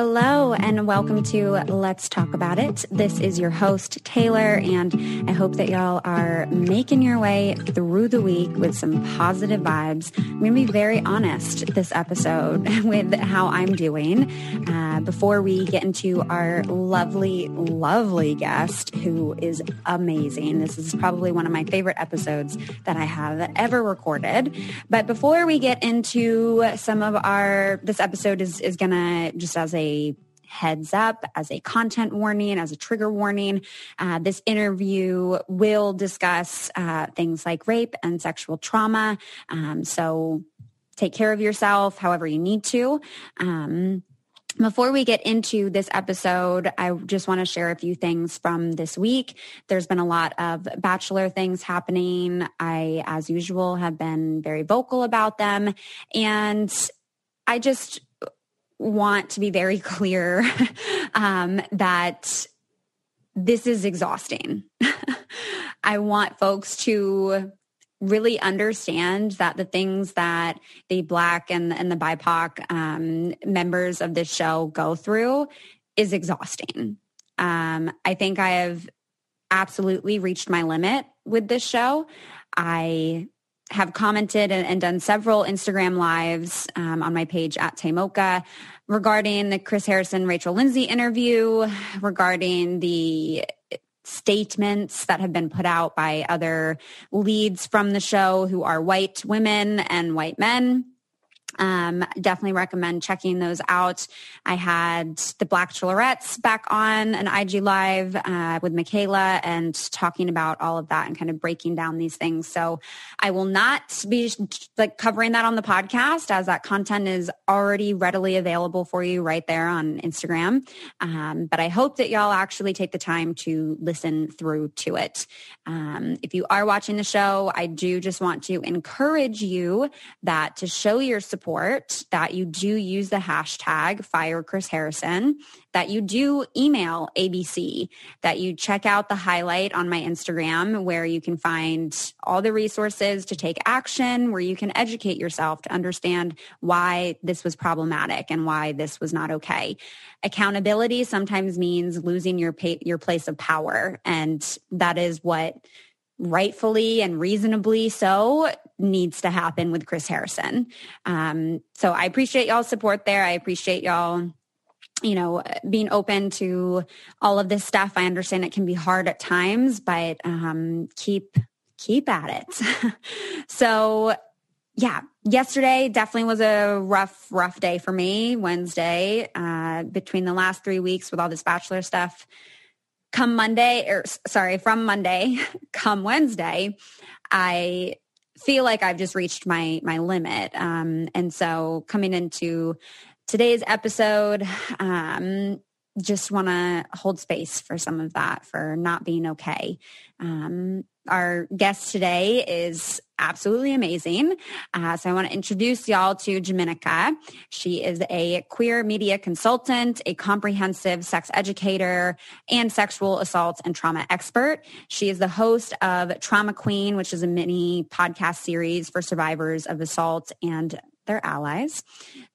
Allow and welcome to Let's Talk About It. This is your host, Taylor, and I hope that y'all are making your way through the week with some positive vibes. I'm going to be very honest this episode with how I'm doing uh, before we get into our lovely, lovely guest who is amazing. This is probably one of my favorite episodes that I have ever recorded. But before we get into some of our, this episode is, is going to, just as a heads up, as a content warning, as a trigger warning. Uh, this interview will discuss uh, things like rape and sexual trauma. Um, so take care of yourself however you need to. Um, before we get into this episode, I just want to share a few things from this week. There's been a lot of bachelor things happening. I, as usual, have been very vocal about them. And I just want to be very clear um, that this is exhausting. I want folks to really understand that the things that the black and, and the BIPOC um, members of this show go through is exhausting. Um, I think I have absolutely reached my limit with this show. I have commented and, and, done several Instagram lives um, on my page at Taymocha regarding the Chris Harrison Rachel Lindsay interview, regarding the statements that have been put out by other leads from the show who are white women and white men. Um, definitely recommend checking those out. I had the Black Chillarettes back on an IG live uh, with Michaela and talking about all of that and kind of breaking down these things. So I will not be like covering that on the podcast as that content is already readily available for you right there on Instagram. Um, but I hope that y'all actually take the time to listen through to it. Um, if you are watching the show, I do just want to encourage you that to show your support support that you do use the hashtag fire Chris Harrison, that you do email ABC, that you check out the highlight on my Instagram where you can find all the resources to take action, where you can educate yourself to understand why this was problematic and why this was not okay. Accountability sometimes means losing your your place of power and that is what rightfully and reasonably so needs to happen with Chris Harrison. Um, so I appreciate y'all's support there. I appreciate y'all you know, being open to all of this stuff. I understand it can be hard at times, but um, keep keep at it. so yeah, yesterday definitely was a rough, rough day for me. Wednesday, uh, between the last three weeks with all this bachelor stuff, come Monday, or sorry, from Monday, come Wednesday, I feel like I've just reached my my limit. Um, and so coming into today's episode, um, just want to hold space for some of that for not being okay. Um, our guest today is absolutely amazing. Uh, so I want to introduce y'all to Jimanekia. She is a queer media consultant, a comprehensive sex educator, and sexual assault and trauma expert. She is the host of Trauma Queen, which is a mini podcast series for survivors of assault and their allies.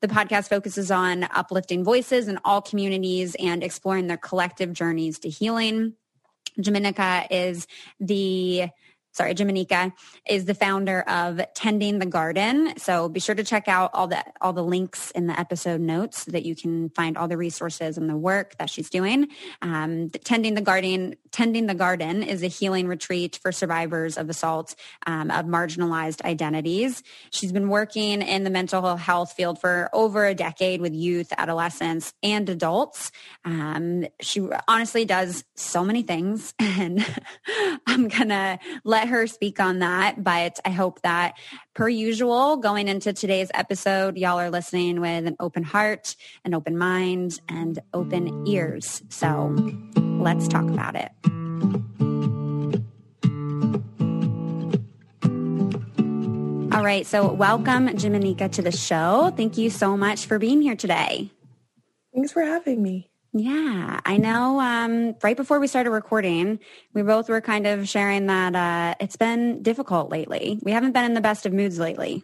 The podcast focuses on uplifting voices in all communities and exploring their collective journeys to healing. Jimanekia is the sorry, Jimanekia is the founder of Tending the Garden. So be sure to check out all the all the links in the episode notes so that you can find all the resources and the work that she's doing. Um, Tending the Garden, Tending the Garden is a healing retreat for survivors of assault um, of marginalized identities. She's been working in the mental health field for over a decade with youth, adolescents, and adults. Um, she honestly does so many things, and I'm gonna let let her speak on that, but I hope that per usual, going into today's episode, y'all are listening with an open heart, an open mind, and open ears. So let's talk about it. All right. So welcome, Jimanekia, to the show. Thank you so much for being here today. Thanks for having me. Yeah, I know. Um, right before we started recording, we both were kind of sharing that uh, it's been difficult lately. We haven't been in the best of moods lately.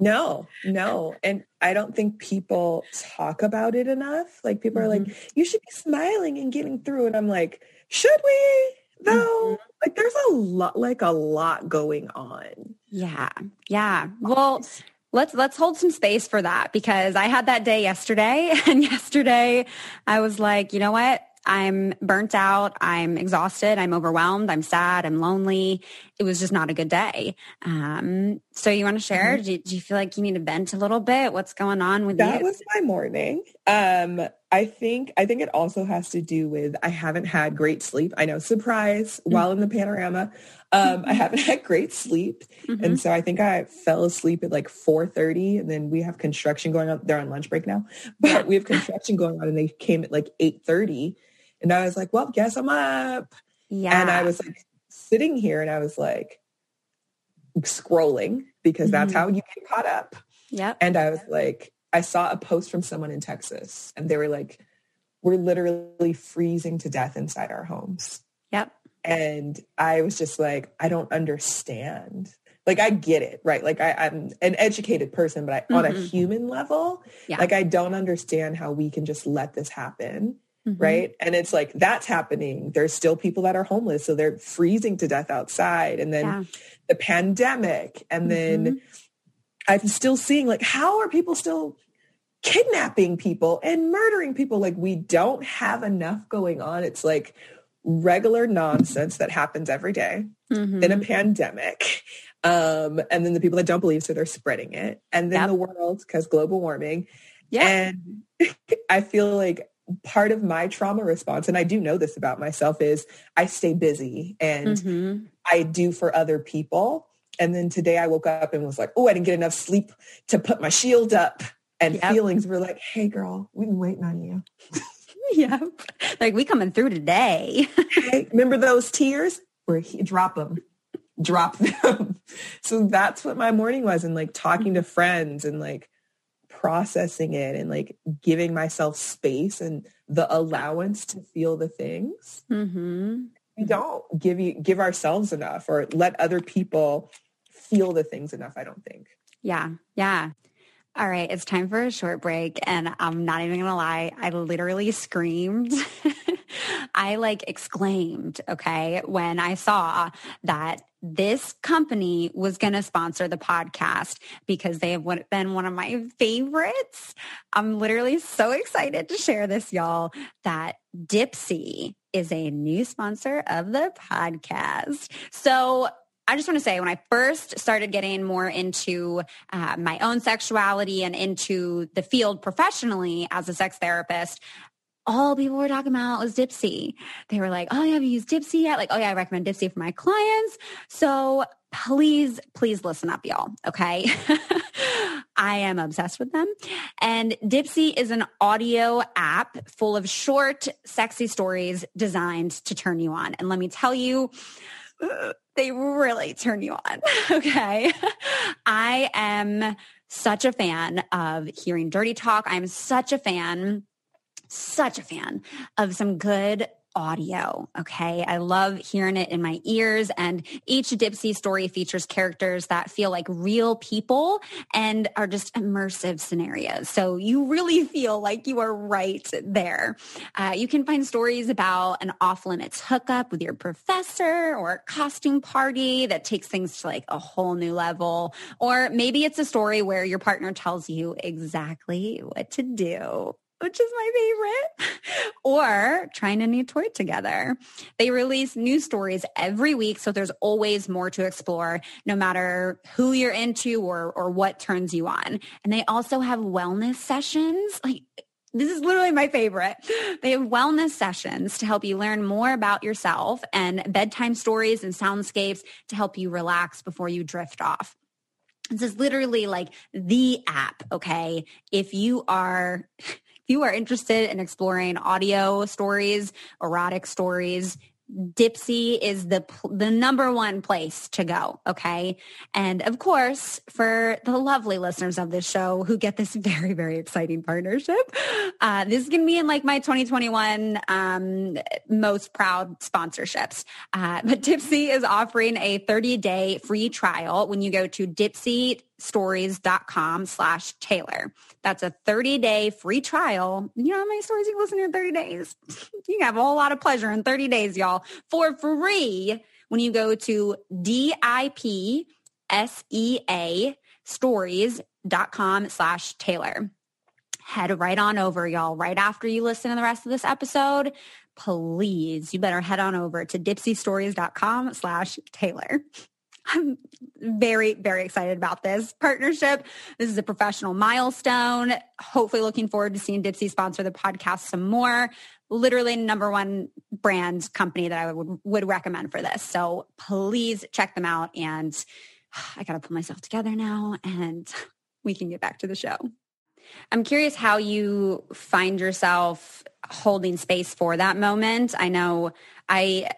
no, no. And I don't think people talk about it enough. Like people mm-hmm. are like, mm-hmm. you should be smiling and getting through. And I'm like, should we? though mm-hmm. like there's a lot like a lot going on yeah yeah well let's let's hold some space for that because i had that day yesterday and yesterday i was like you know what I'm burnt out. I'm exhausted. I'm overwhelmed. I'm sad. I'm lonely. It was just not a good day. Um, so you want to share? Mm-hmm. Do, do, you feel like you need to vent a little bit? What's going on with that you? That was my morning. Um, I think I think it also has to do with I haven't had great sleep. I know, surprise, mm-hmm. while in the panorama. Um, I haven't had great sleep. Mm-hmm. And so I think I fell asleep at like 4.30 and then we have construction going on. They're on lunch break now, but we have construction going on and they came at like 8.30 and I was like, well, guess I'm up. Yeah. And I was like sitting here and I was like scrolling because mm-hmm. that's how you get caught up. Yeah. And I was like, I saw a post from someone in Texas and they were like, we're literally freezing to death inside our homes. Yep. And I was just like, I don't understand. Like I get it, right? Like I, am an educated person, but I, mm-hmm. on a mm-hmm. human level, yeah. like I don't understand how we can just let this happen Mm-hmm. Right. And it's like that's happening. There's still people that are homeless. So they're freezing to death outside. And then yeah. the pandemic. And mm-hmm. then I'm still seeing like, how are people still kidnapping people and murdering people? Like we don't have enough going on. It's like regular nonsense that happens every day mm-hmm. in a pandemic. Um, and then the people that don't believe, so they're spreading it. And then yep. the world, because global warming. Yeah. And I feel like part of my trauma response, and I do know this about myself, is I stay busy and mm-hmm. I do for other people. And then today I woke up and was like, oh, I didn't get enough sleep to put my shield up. And yep. feelings were like, hey, girl, we've been waiting on you. yeah. Like we coming through today. remember those tears? Where he drop them, drop them. so that's what my morning was. And like talking to friends and like processing it and like giving myself space and the allowance to feel the things. Mm-hmm. We don't give you give ourselves enough or let other people feel the things enough. I don't think. Yeah, yeah. All right, it's time for a short break. And I'm not even going to lie. I literally screamed. I like exclaimed, okay, when I saw that this company was going to sponsor the podcast because they have been one of my favorites. I'm literally so excited to share this, y'all, that Dipsea is a new sponsor of the podcast. So I just want to say when I first started getting more into uh, my own sexuality and into the field professionally as a sex therapist, all people were talking about was Dipsea. They were like, oh, yeah, have you used Dipsea yet? Like, oh, yeah, I recommend Dipsea for my clients. So please, please listen up, y'all. Okay. I am obsessed with them. And Dipsea is an audio app full of short, sexy stories designed to turn you on. And let me tell you, they really turn you on. Okay. I am such a fan of hearing dirty talk. I'm such a fan, such a fan of some good audio. Okay. I love hearing it in my ears and each Dipsea story features characters that feel like real people and are just immersive scenarios. So you really feel like you are right there. Uh, you can find stories about an off limits hookup with your professor or a costume party that takes things to like a whole new level. Or maybe it's a story where your partner tells you exactly what to do which is my favorite, or trying a new toy together. They release new stories every week, so there's always more to explore, no matter who you're into or, or what turns you on. And they also have wellness sessions. Like this is literally my favorite. They have wellness sessions to help you learn more about yourself and bedtime stories and soundscapes to help you relax before you drift off. This is literally like the app, okay? If you are you are interested in exploring audio stories, erotic stories, Dipsea is the the number one place to go, okay? And of course, for the lovely listeners of this show who get this very very exciting partnership, uh, this is going to be in like my 2021 um, most proud sponsorships. Uh, but Dipsea is offering a 30 day free trial when you go to Dipsea stories.com slash Taylor. That's a 30 day free trial. You know how many stories you listen to in 30 days? you have a whole lot of pleasure in 30 days, y'all, for free when you go to D-I-P-S-E-A stories.com slash Taylor. Head right on over, y'all, right after you listen to the rest of this episode. Please, you better head on over to dipseastories.com slash Taylor. I'm very, very excited about this partnership. This is a professional milestone. Hopefully looking forward to seeing Dipsea sponsor the podcast some more. Literally number one brand company that I would, would recommend for this. So please check them out. And I got to pull myself together now and we can get back to the show. I'm curious how you find yourself holding space for that moment. I know I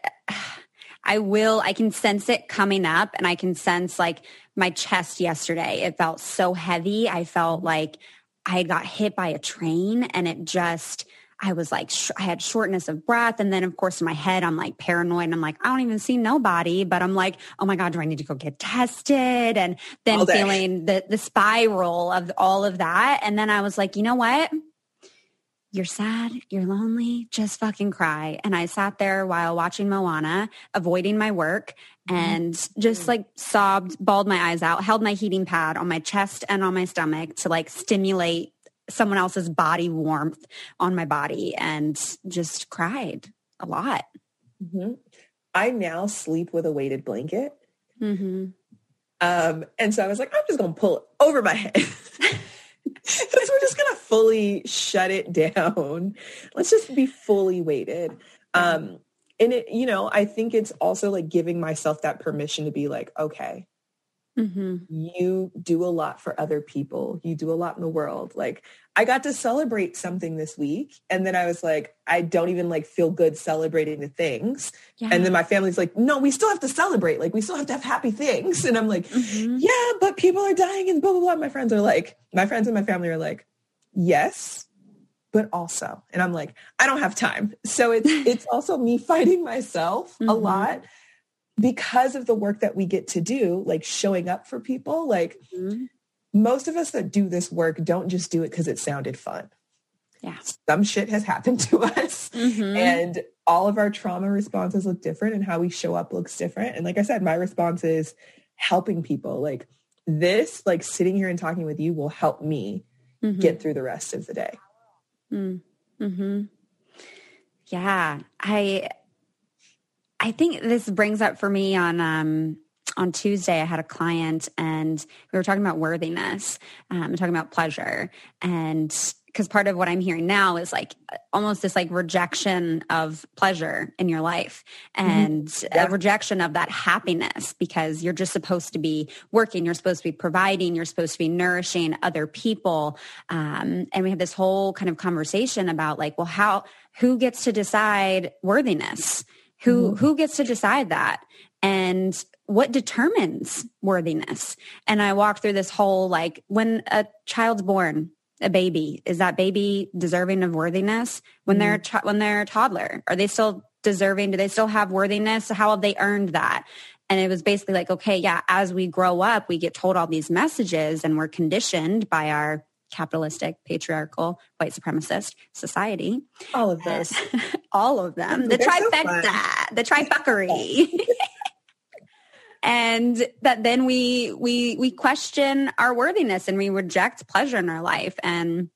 I will, I can sense it coming up and I can sense like my chest yesterday. It felt so heavy. I felt like I got hit by a train and it just, I was like, sh- I had shortness of breath. And then of course in my head, I'm like paranoid and I'm like, I don't even see nobody, but I'm like, oh my God, do I need to go get tested? And then feeling the, the spiral of all of that. And then I was like, you know what? You're sad, you're lonely, just fucking cry. And I sat there while watching Moana, avoiding my work mm-hmm. and just like sobbed, bawled my eyes out, held my heating pad on my chest and on my stomach to like stimulate someone else's body warmth on my body and just cried a lot. Mm-hmm. I now sleep with a weighted blanket. Mm-hmm. Um, and so I was like, I'm just going to pull it over my head. because we're just to fully shut it down. Let's just be fully weighted. Um, and it, you know, I think it's also like giving myself that permission to be like, okay, mm-hmm. you do a lot for other people. You do a lot in the world. Like I got to celebrate something this week. And then I was like, I don't even like feel good celebrating the things. Yeah. And then my family's like, no, we still have to celebrate. Like we still have to have happy things. And I'm like, mm-hmm. yeah, but people are dying and blah, blah, blah. My friends are like, my friends and my family are like, yes, but also. And I'm like, I don't have time. So it's, it's also me fighting myself mm-hmm. a lot because of the work that we get to do, like showing up for people. Like mm-hmm most of us that do this work don't just do it because it sounded fun. Yeah. Some shit has happened to us mm-hmm. and all of our trauma responses look different and how we show up looks different. And like I said, my response is helping people. Like this, like sitting here and talking with you will help me mm-hmm. get through the rest of the day. Mm-hmm. Yeah. I, I think this brings up for me on, um, on Tuesday, I had a client and we were talking about worthiness, um, talking about pleasure. And because part of what I'm hearing now is like almost this like rejection of pleasure in your life mm-hmm. and mm-hmm. yeah. a rejection of that happiness because you're just supposed to be working, you're supposed to be providing, you're supposed to be nourishing other people. Um, and we had this whole kind of conversation about like, well, how, who gets to decide worthiness? Who, mm-hmm. who gets to decide that? And what determines worthiness? And I walked through this whole like when a child's born, a baby, is that baby deserving of worthiness? When mm they're mm-hmm. when they're a toddler, are they still deserving? Do they still have worthiness? How have they earned that? And it was basically like, okay, yeah, as we grow up, we get told all these messages and we're conditioned by our capitalistic, patriarchal, white supremacist society. All of this. all of them. The They're trifecta, so the trifuckery. and that then we we we question our worthiness and we reject pleasure in our life and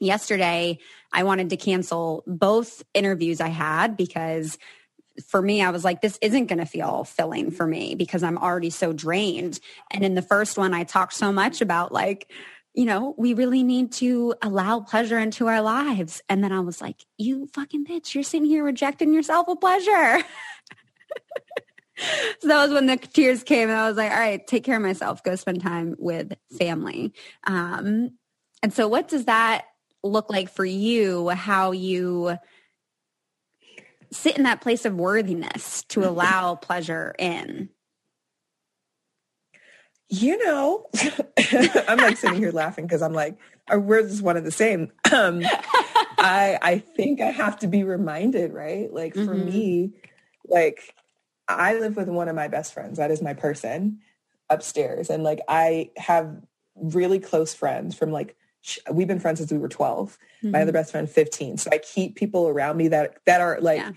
yesterday i wanted to cancel both interviews i had because for me i was like this isn't going to feel filling for me because i'm already so drained and in the first one i talked so much about like you know, we really need to allow pleasure into our lives. And then I was like, you fucking bitch, you're sitting here rejecting yourself of pleasure. so that was when the tears came and I was like, all right, take care of myself, go spend time with family. Um, and so what does that look like for you? How you sit in that place of worthiness to allow pleasure in? You know, I'm like sitting here laughing because I'm like, our words is one of the same. Um, I I think I have to be reminded, right? Like for mm-hmm. me, like I live with one of my best friends. That is my person upstairs, and like I have really close friends from like we've been friends since we were 12 mm-hmm. my other best friend 15 so i keep people around me that that are like yeah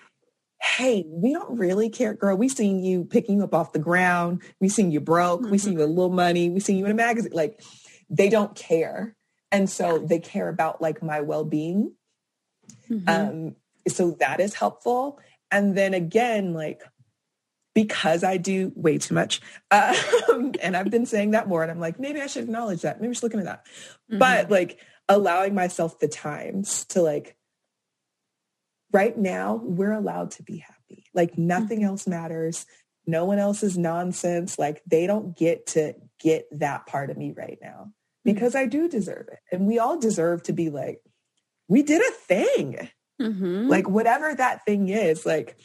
hey, we don't really care, girl. We seen you picking you up off the ground. We seen you broke. Mm-hmm. We seen you with a little money. We seen you in a magazine. Like they don't care. And so yeah. they care about like my well-being. Mm-hmm. Um, so that is helpful. And then again, like because I do way too much. Um, and I've been saying that more and I'm like, maybe I should acknowledge that. Maybe I should look into that. Mm-hmm. But like allowing myself the times to like right now we're allowed to be happy. Like nothing mm-hmm. else matters. No one else is nonsense. Like they don't get to get that part of me right now mm-hmm. because. I do deserve it. And we all deserve to be like, we did a thing. Mm-hmm. Like whatever that thing is, like,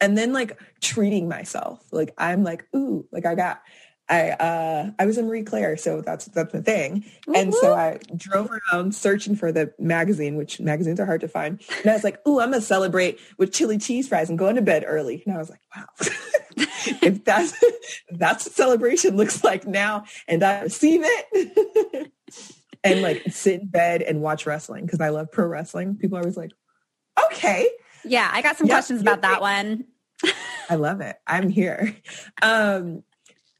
and then like treating myself. Like I'm like, ooh, like I got I uh, I was in Marie Claire, so that's that's the thing. And so I drove around searching for the magazine, which magazines are hard to find. And I was like, "Ooh, I'm gonna celebrate with chili cheese fries and going to bed early." And I was like, "Wow, if that's that's what celebration looks like now," and I receive it. and like sit in bed and watch wrestling because I love pro wrestling. People are always like, "Okay." Yeah, I got some yep, questions about that one. I love it. I'm here. Um,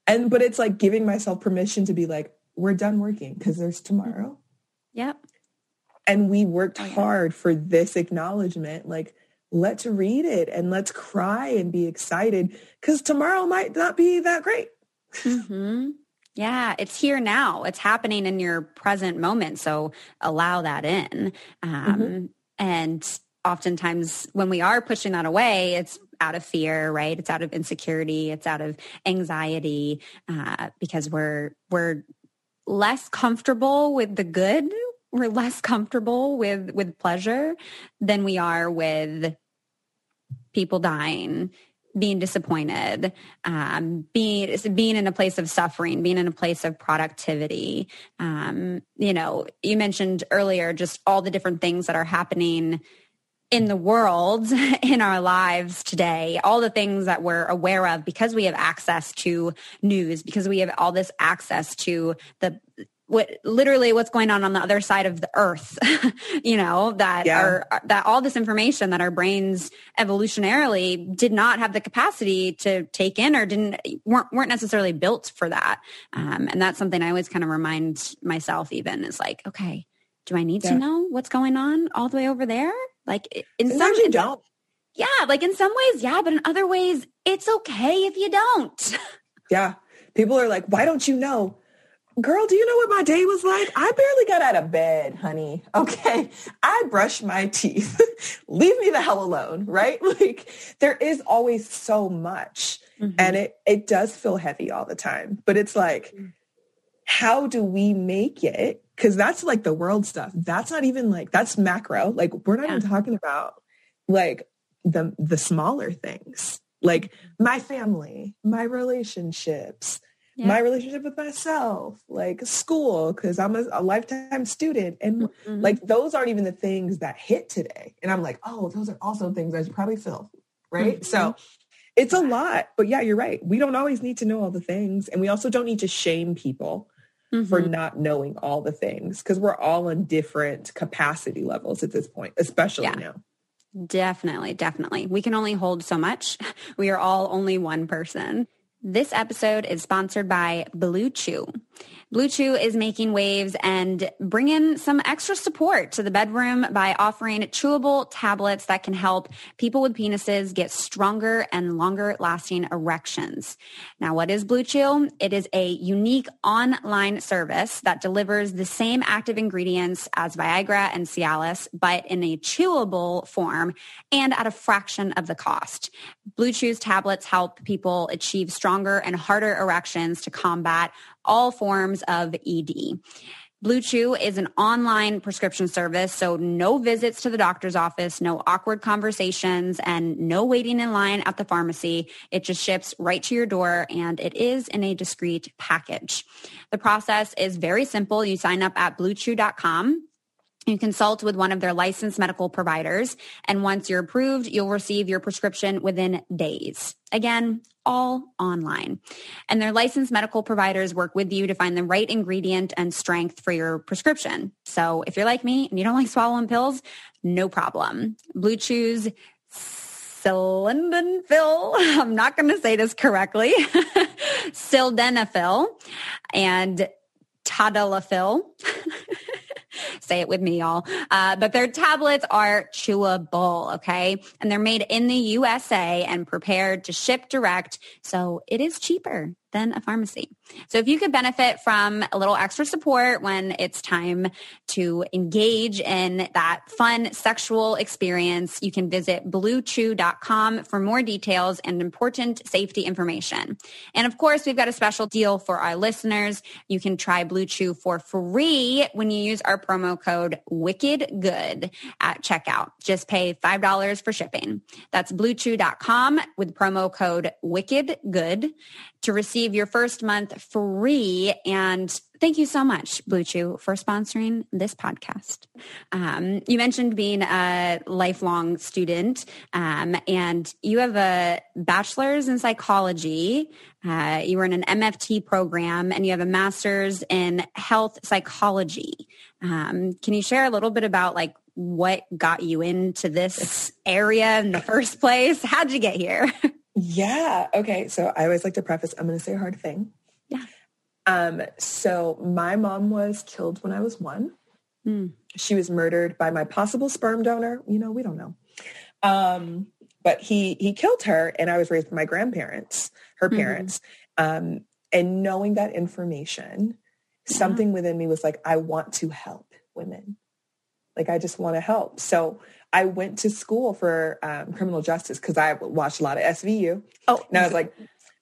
and but it's like giving myself permission to be like we're done working because there's tomorrow yep and we worked oh, yeah. hard for this acknowledgement like let's read it and let's cry and be excited because tomorrow might not be that great mm-hmm. yeah it's here now it's happening in your present moment so allow that in um, mm-hmm. and oftentimes when we are pushing that away it's out of fear, right? It's out of insecurity. It's out of anxiety uh, because we're we're less comfortable with the good. We're less comfortable with with pleasure than we are with people dying, being disappointed, um, being being in a place of suffering, being in a place of productivity. Um, you know, you mentioned earlier just all the different things that are happening in the world in our lives today all the things that we're aware of because we have access to news because we have all this access to the what literally what's going on on the other side of the earth you know that yeah. are that all this information that our brains evolutionarily did not have the capacity to take in or didn't weren't, weren't necessarily built for that um, and that's something i always kind of remind myself even is like okay do i need yeah. to know what's going on all the way over there like in Sometimes some you don't. Yeah, like in some ways, yeah, but in other ways, it's okay if you don't. yeah. People are like, why don't you know? Girl, do you know what my day was like? I barely got out of bed, honey. Okay. I brushed my teeth. Leave me the hell alone, right? Like there is always so much mm-hmm. and it, it does feel heavy all the time, but it's like, mm. how do we make it Cause that's like the world stuff. That's not even like, that's macro. Like we're not yeah. even talking about like the, the smaller things, like my family, my relationships, yeah. my relationship with myself, like school, because I'm a, a, lifetime student. And mm-hmm. like those aren't even the things that hit today. And I'm like, oh, those are also things I should probably feel. Right. Mm-hmm. So it's a lot. But yeah, you're right. We don't always need to know all the things. And we also don't need to shame people mm-hmm. for not knowing all the things because we're all in different capacity levels at this point, especially yeah. now. Definitely, definitely. We can only hold so much. We are all only one person. This episode is sponsored by Blue Chew. Blue Chew is making waves and bringing some extra support to the bedroom by offering chewable tablets that can help people with penises get stronger and longer lasting erections. Now, what is Blue Chew? It is a unique online service that delivers the same active ingredients as Viagra and Cialis, but in a chewable form and at a fraction of the cost. Blue Chew's tablets help people achieve stronger and harder erections to combat all forms of ED. Blue Chew is an online prescription service, so no visits to the doctor's office, no awkward conversations, and no waiting in line at the pharmacy. It just ships right to your door and it is in a discreet package. The process is very simple. You sign up at bluechew.com you consult with one of their licensed medical providers, and once you're approved, you'll receive your prescription within days. Again, all online. And their licensed medical providers work with you to find the right ingredient and strength for your prescription. So if you're like me and you don't like swallowing pills, no problem. Blue Chew's sildenafil. I'm not going to say this correctly. sildenafil and tadalafil. Say it with me, y'all. Uh, but their tablets are chewable, okay? And they're made in the USA and prepared to ship direct. So it is cheaper than a pharmacy. So if you could benefit from a little extra support when it's time to engage in that fun sexual experience, you can visit bluechew.com for more details and important safety information. And of course, we've got a special deal for our listeners. You can try Blue Chew for free when you use our promo code Wicked Good at checkout. Just pay $5 for shipping. That's bluechew.com with promo code Wicked Good to receive your first month free. And thank you so much, Blue Chew, for sponsoring this podcast. Um, you mentioned being a lifelong student, um, and you have a bachelor's in psychology. Uh, you were in an MFT program, and you have a master's in health psychology. Um, can you share a little bit about like what got you into this area in the first place? How'd you get here? Yeah. Okay. So I always like to preface, I'm going to say a hard thing. Yeah. Um, so my mom was killed when I was one. Mm. She was murdered by my possible sperm donor. You know, we don't know. Um, but he, he killed her and I was raised by my grandparents, her mm-hmm. parents. Um, and knowing that information, yeah. something within me was like, I want to help women. Like, I just want to help. So I went to school for um, criminal justice because I watched a lot of SVU. Oh, and I was like,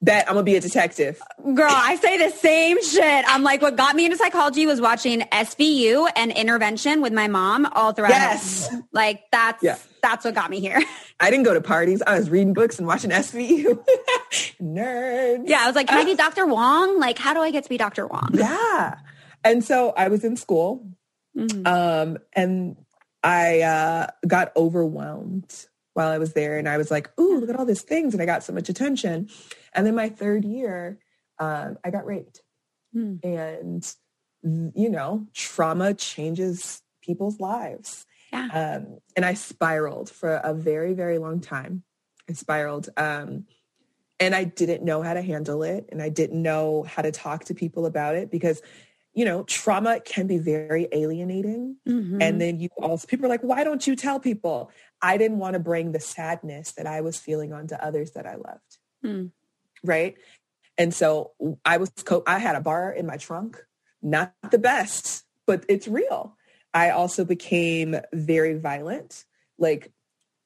bet I'm gonna be a detective. Girl, I say the same shit. I'm like, what got me into psychology was watching SVU and intervention with my mom all throughout. Yes, like that's yeah. that's what got me here. I didn't go to parties. I was reading books and watching SVU. Nerd. Yeah, I was like, can I be Dr. Huang? Like, how do I get to be Dr. Huang? Yeah. And so I was in school, mm-hmm. um, and I uh, got overwhelmed while I was there. And I was like, ooh, look at all these things. And I got so much attention. And then my third year, um, I got raped. Hmm. And, you know, trauma changes people's lives. Yeah. Um, and I spiraled for a very, very long time. I spiraled. Um, and I didn't know how to handle it. And I didn't know how to talk to people about it because you know, trauma can be very alienating. Mm-hmm. And then you also, people are like, why don't you tell people? I didn't want to bring the sadness that I was feeling onto others that I loved. Mm. Right. And so I was, co- I had a bar in my trunk, not the best, but it's real. I also became very violent. Like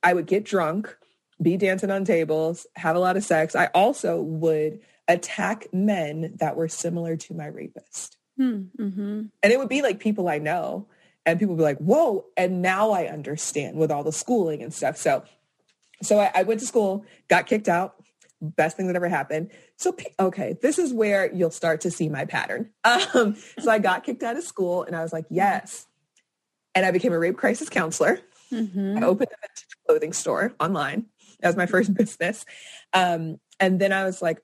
I would get drunk, be dancing on tables, have a lot of sex. I also would attack men that were similar to my rapist. Hmm, mm-hmm. And it would be like people I know and people would be like, whoa. And now I understand with all the schooling and stuff. So, so I, I went to school, got kicked out. Best thing that ever happened. So, okay, this is where you'll start to see my pattern. Um, so I got kicked out of school and I was like, yes. And I became a rape crisis counselor. Mm-hmm. I opened a clothing store online. That was my first business. Um, and then I was like,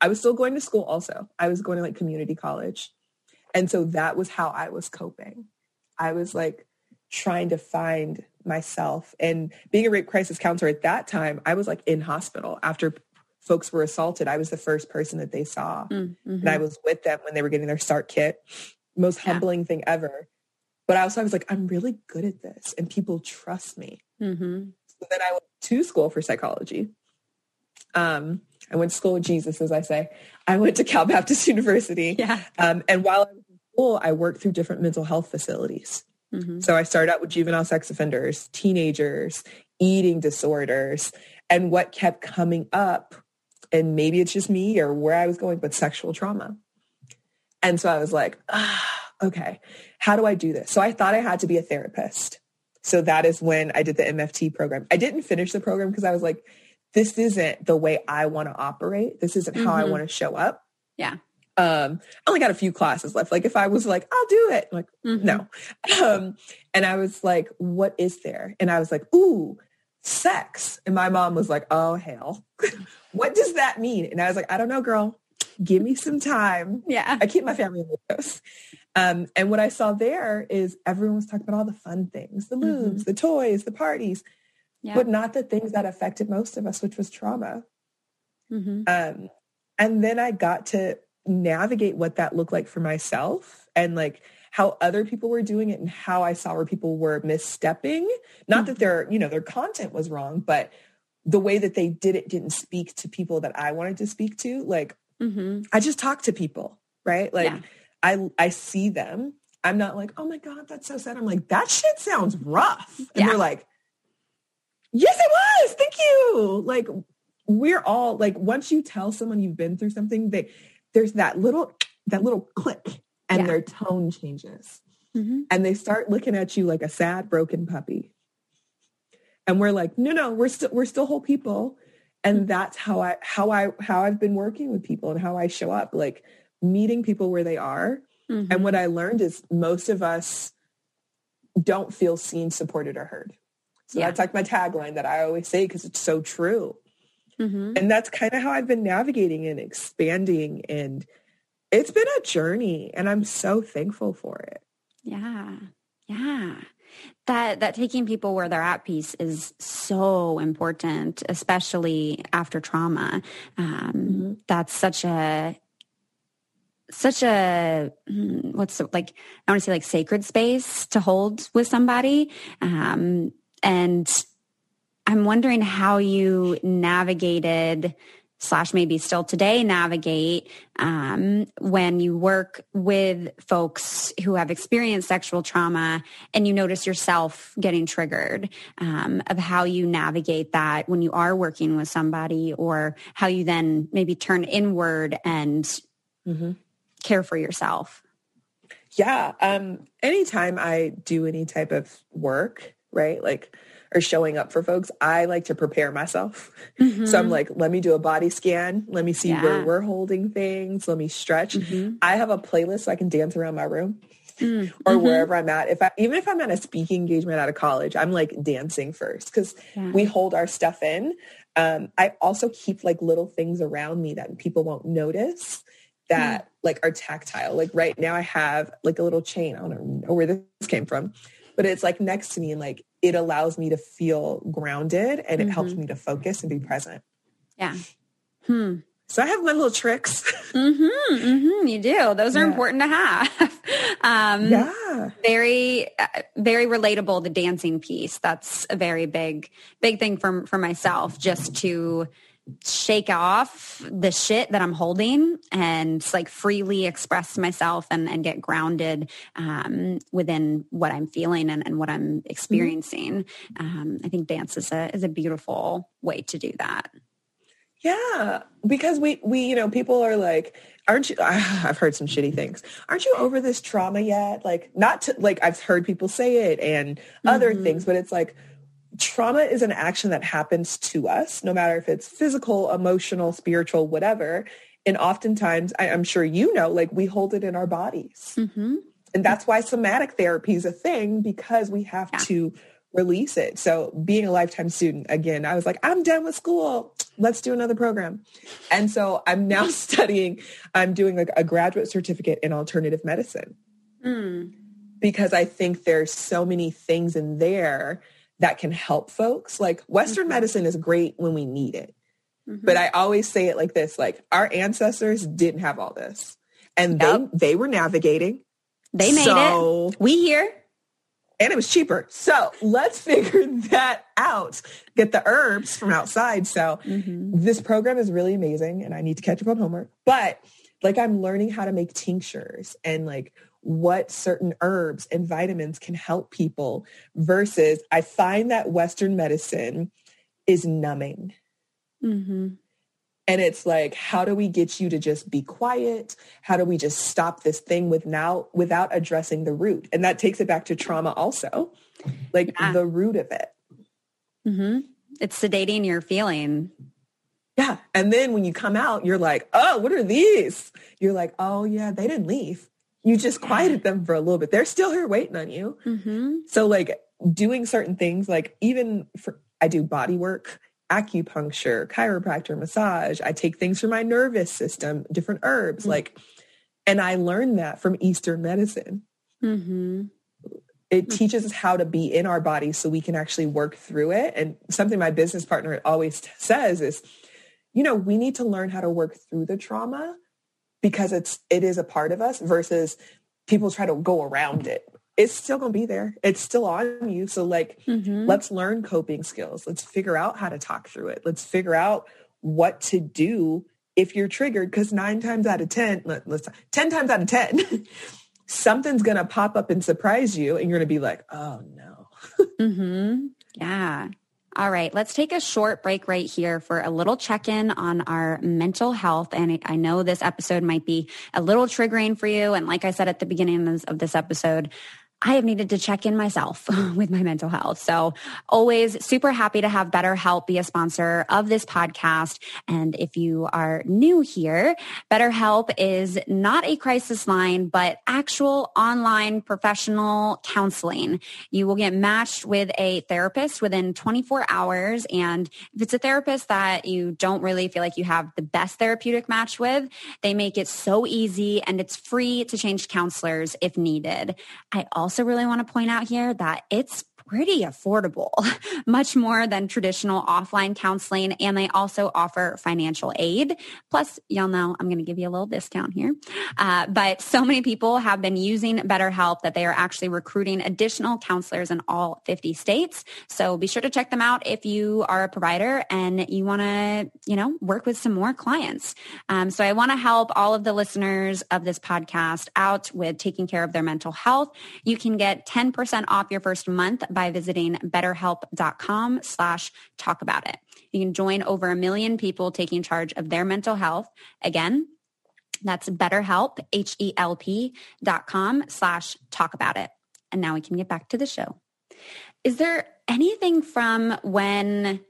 I was still going to school also. I was going to like community college. And so that was how I was coping. I was like trying to find myself and being a rape crisis counselor at that time, I was like in hospital after folks were assaulted, I was the first person that they saw. Mm-hmm. And I was with them when they were getting their start kit. Most humbling yeah. thing ever. But I also I was like, I'm really good at this and people trust me. Mm-hmm. So then I went to school for psychology. Um, I went to school with Jesus, as I say. I went to Cal Baptist University. Yeah. Um, and while I was in school, I worked through different mental health facilities. Mm-hmm. So I started out with juvenile sex offenders, teenagers, eating disorders. And what kept coming up, and maybe it's just me or where I was going, but sexual trauma. And so I was like, ah, okay, how do I do this? So I thought I had to be a therapist. So that is when I did the MFT program. I didn't finish the program because I was like, this isn't the way I want to operate. This isn't mm-hmm. how I mm-hmm. want to show up. Yeah. Um, I only got a few classes left. Like if I was like, I'll do it, I'm like, mm-hmm. no. Um, and I was like, what is there? And I was like, ooh, sex. And my mom was like, oh hell, what does that mean? And I was like, I don't know, girl. Give me some time. Yeah. I keep my family in the um, and what I saw there is everyone was talking about all the fun things, the moves, mm-hmm. the toys, the parties, yeah. but not the things that affected most of us, which was trauma. Mm-hmm. Um, and then I got to navigate what that looked like for myself and like how other people were doing it and how I saw where people were misstepping. Not mm-hmm. that their, you know, their content was wrong, but the way that they did it didn't speak to people that I wanted to speak to. Like mm-hmm. I just talk to people, right? Like yeah. I I see them. I'm not like, oh my God, that's so sad. I'm like, that shit sounds rough. And yeah. they're like, yes, it was. Thank you. Like we're all like, once you tell someone you've been through something, they there's that little that little click and yeah. their tone changes. Mm-hmm. And they start looking at you like a sad, broken puppy. And we're like, no, no, we're still we're still whole people. And mm-hmm. that's how I how I how I've been working with people and how I show up. Like meeting people where they are. Mm-hmm. And what I learned is most of us don't feel seen, supported, or heard. So yeah. that's like my tagline that I always say because it's so true. Mm-hmm. And that's kind of how I've been navigating and expanding. And it's been a journey and I'm so thankful for it. Yeah. Yeah. That that taking people where they're at piece is so important, especially after trauma. Um, mm-hmm. That's such a such a hmm, what's the, like I want to say like sacred space to hold with somebody, um, and I'm wondering how you navigated slash maybe still today navigate um, when you work with folks who have experienced sexual trauma and you notice yourself getting triggered um, of how you navigate that when you are working with somebody or how you then maybe turn inward and mm-hmm care for yourself? Yeah. Um, anytime I do any type of work, right? Like, or showing up for folks, I like to prepare myself. Mm-hmm. So I'm like, let me do a body scan. Let me see yeah. where we're holding things. Let me stretch. Mm-hmm. I have a playlist so I can dance around my room. Mm, or mm-hmm. wherever I'm at. If I, even if I'm at a speaking engagement out of college, I'm like dancing first because yeah. we hold our stuff in. Um, I also keep like little things around me that people won't notice that mm. like are tactile. Like right now I have like a little chain. I don't know where this came from, but it's like next to me and like it allows me to feel grounded and it mm-hmm. helps me to focus and be present. Yeah. Hmm. So I have my little tricks. Mm-hmm, mm-hmm, you do. Those are yeah. important to have. Um, yeah. Very, uh, very relatable. The dancing piece. That's a very big, big thing for for myself. Just to shake off the shit that I'm holding and like freely express myself and, and get grounded um, within what I'm feeling and, and what I'm mm-hmm. experiencing. Um, I think dance is a is a beautiful way to do that. Yeah, because we we you know people are like, aren't you? I've heard some shitty things. Aren't you over this trauma yet? Like not to like I've heard people say it and other mm-hmm. things, but it's like trauma is an action that happens to us, no matter if it's physical, emotional, spiritual, whatever. And oftentimes, I, am sure you know, like we hold it in our bodies. Mm-hmm. And that's why somatic therapy is a thing because we have yeah. to release it. So being a lifetime student, again, I was like, I'm done with school. Let's do another program. And so I'm now studying, I'm doing like a graduate certificate in alternative medicine. Mm. Because I think there's so many things in there that can help folks. Like Western mm-hmm. medicine is great when we need it. Mm-hmm. But I always say it like this, like our ancestors didn't have all this and yep. they, they were navigating. They made so, it. We here. And it was cheaper. So let's figure that out. Get the herbs from outside. So mm-hmm. this program is really amazing and I need to catch up on homework. But like I'm learning how to make tinctures and like what certain herbs and vitamins can help people versus I find that Western medicine is numbing. Mm-hmm. And it's like, how do we get you to just be quiet? How do we just stop this thing without without addressing the root? And that takes it back to trauma also, like yeah. the root of it. Mm-hmm. It's sedating your feeling. Yeah. And then when you come out, you're like, oh, what are these? You're like, oh yeah, they didn't leave. You just quieted them for a little bit. They're still here waiting on you. Mm-hmm. So like doing certain things, like even for I do body work acupuncture, chiropractor, massage. I take things for my nervous system, different herbs, mm-hmm. like, and I learned that from Eastern medicine. Mm-hmm. It mm-hmm. teaches us how to be in our bodies so we can actually work through it. And something my business partner always says is, you know, we need to learn how to work through the trauma because it's it is a part of us versus people try to go around it it's still going to be there. It's still on you. So like, mm-hmm. let's learn coping skills. Let's figure out how to talk through it. Let's figure out what to do if you're triggered. Cause nine times out of 10, let, us 10 times out of 10, something's going to pop up and surprise you. And you're going to be like, oh no. mm-hmm. Yeah. All right, let's take a short break right here for a little check in on our mental health. And I know this episode might be a little triggering for you. And like I said at the beginning of this episode, I have needed to check in myself with my mental health. So always super happy to have BetterHelp be a sponsor of this podcast. And if you are new here, BetterHelp is not a crisis line, but actual online professional counseling. You will get matched with a therapist within 24 hours. And if it's a therapist that you don't really feel like you have the best therapeutic match with, they make it so easy and it's free to change counselors if needed. I also also really want to point out here that it's pretty affordable, much more than traditional offline counseling. And they also offer financial aid. Plus, y'all know I'm going to give you a little discount here. Uh, but so many people have been using BetterHelp that they are actually recruiting additional counselors in all 50 states. So be sure to check them out if you are a provider and you want to, you know, work with some more clients. Um, so I want to help all of the listeners of this podcast out with taking care of their mental health. You can get 10% off your first month by by visiting betterhelp.com slash talk about it. You can join over a million people taking charge of their mental health. Again, that's betterhelp, H-E-L-P dot com slash talk about it. And now we can get back to the show. Is there anything from when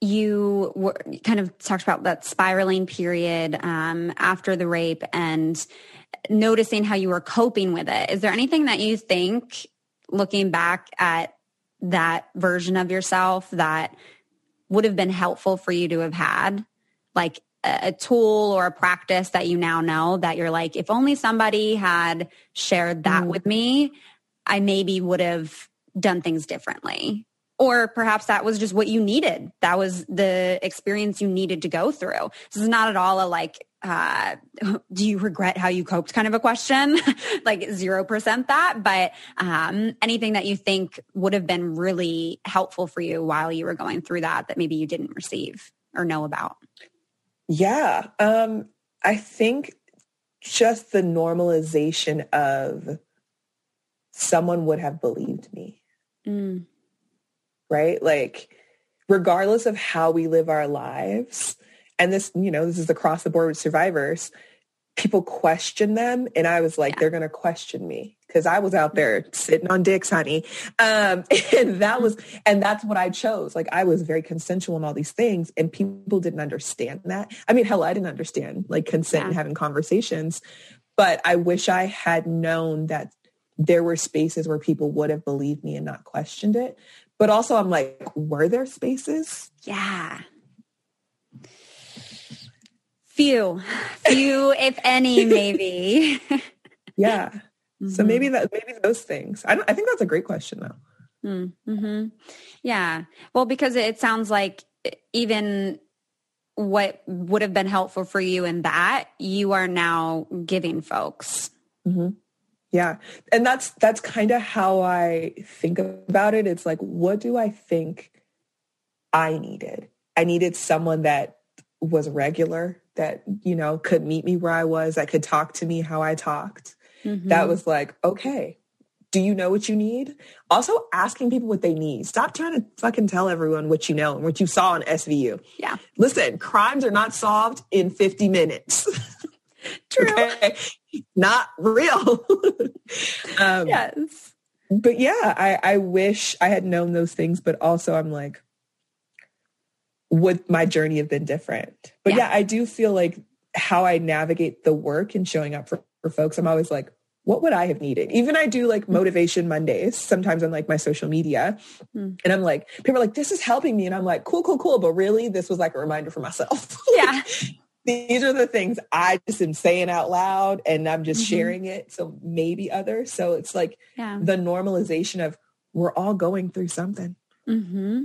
you were kind of talked about that spiraling period um, after the rape and noticing how you were coping with it. Is there anything that you think looking back at that version of yourself that would have been helpful for you to have had like a, tool or a practice that you now know that you're like if only somebody had shared that mm. with me i maybe would have done things differently. Or perhaps that was just what you needed. That was the experience you needed to go through. This is not at all a like uh, do you regret how you coped kind of a question? Like 0% that but um, anything that you think would have been really helpful for you while you were going through that that maybe you didn't receive or know about? Yeah um, i think just the normalization of someone would have believed me. Mm. right? Like regardless of how we live our lives and this, you know, this is across the board with survivors, people question them. And I was like, yeah. they're going to question me because I was out there sitting on dicks, honey. Um, and that was, and that's what I chose. Like I was very consensual in all these things and people didn't understand that. I mean, hell, I didn't understand like consent yeah. and having conversations, but I wish I had known that there were spaces where people would have believed me and not questioned it. But also I'm like, were there spaces? Yeah. Few, few, if any, maybe. yeah. Mm-hmm. So maybe that, maybe those things. I, I think that's a great question though. Mm-hmm. Yeah. Well, because it sounds like even what would have been helpful for you in that, you are now giving folks. Mm-hmm. Yeah. And that's that's kind of how I think about it. It's like, what do I think I needed? I needed someone that was regular, that, you know, could meet me where I was, that could talk to me how I talked. Mm-hmm. That was like, okay, do you know what you need? Also asking people what they need. Stop trying to fucking tell everyone what you know and what you saw on SVU. Yeah. Listen, crimes are not solved in 50 minutes. True. okay? Not real. um, yes. But yeah, I, I wish I had known those things, but also I'm like, would my journey have been different? But yeah, yeah I do feel like how I navigate the work and showing up for, for folks, I'm always like, what would I have needed? Even I do like motivation Mondays sometimes on like my social media. Mm. And I'm like, people are like, this is helping me. And I'm like, cool, cool, cool. But really, this was like a reminder for myself. Yeah. These are the things I just am saying out loud and I'm just mm-hmm. sharing it. So maybe others. So it's like yeah. the normalization of we're all going through something. Mm-hmm.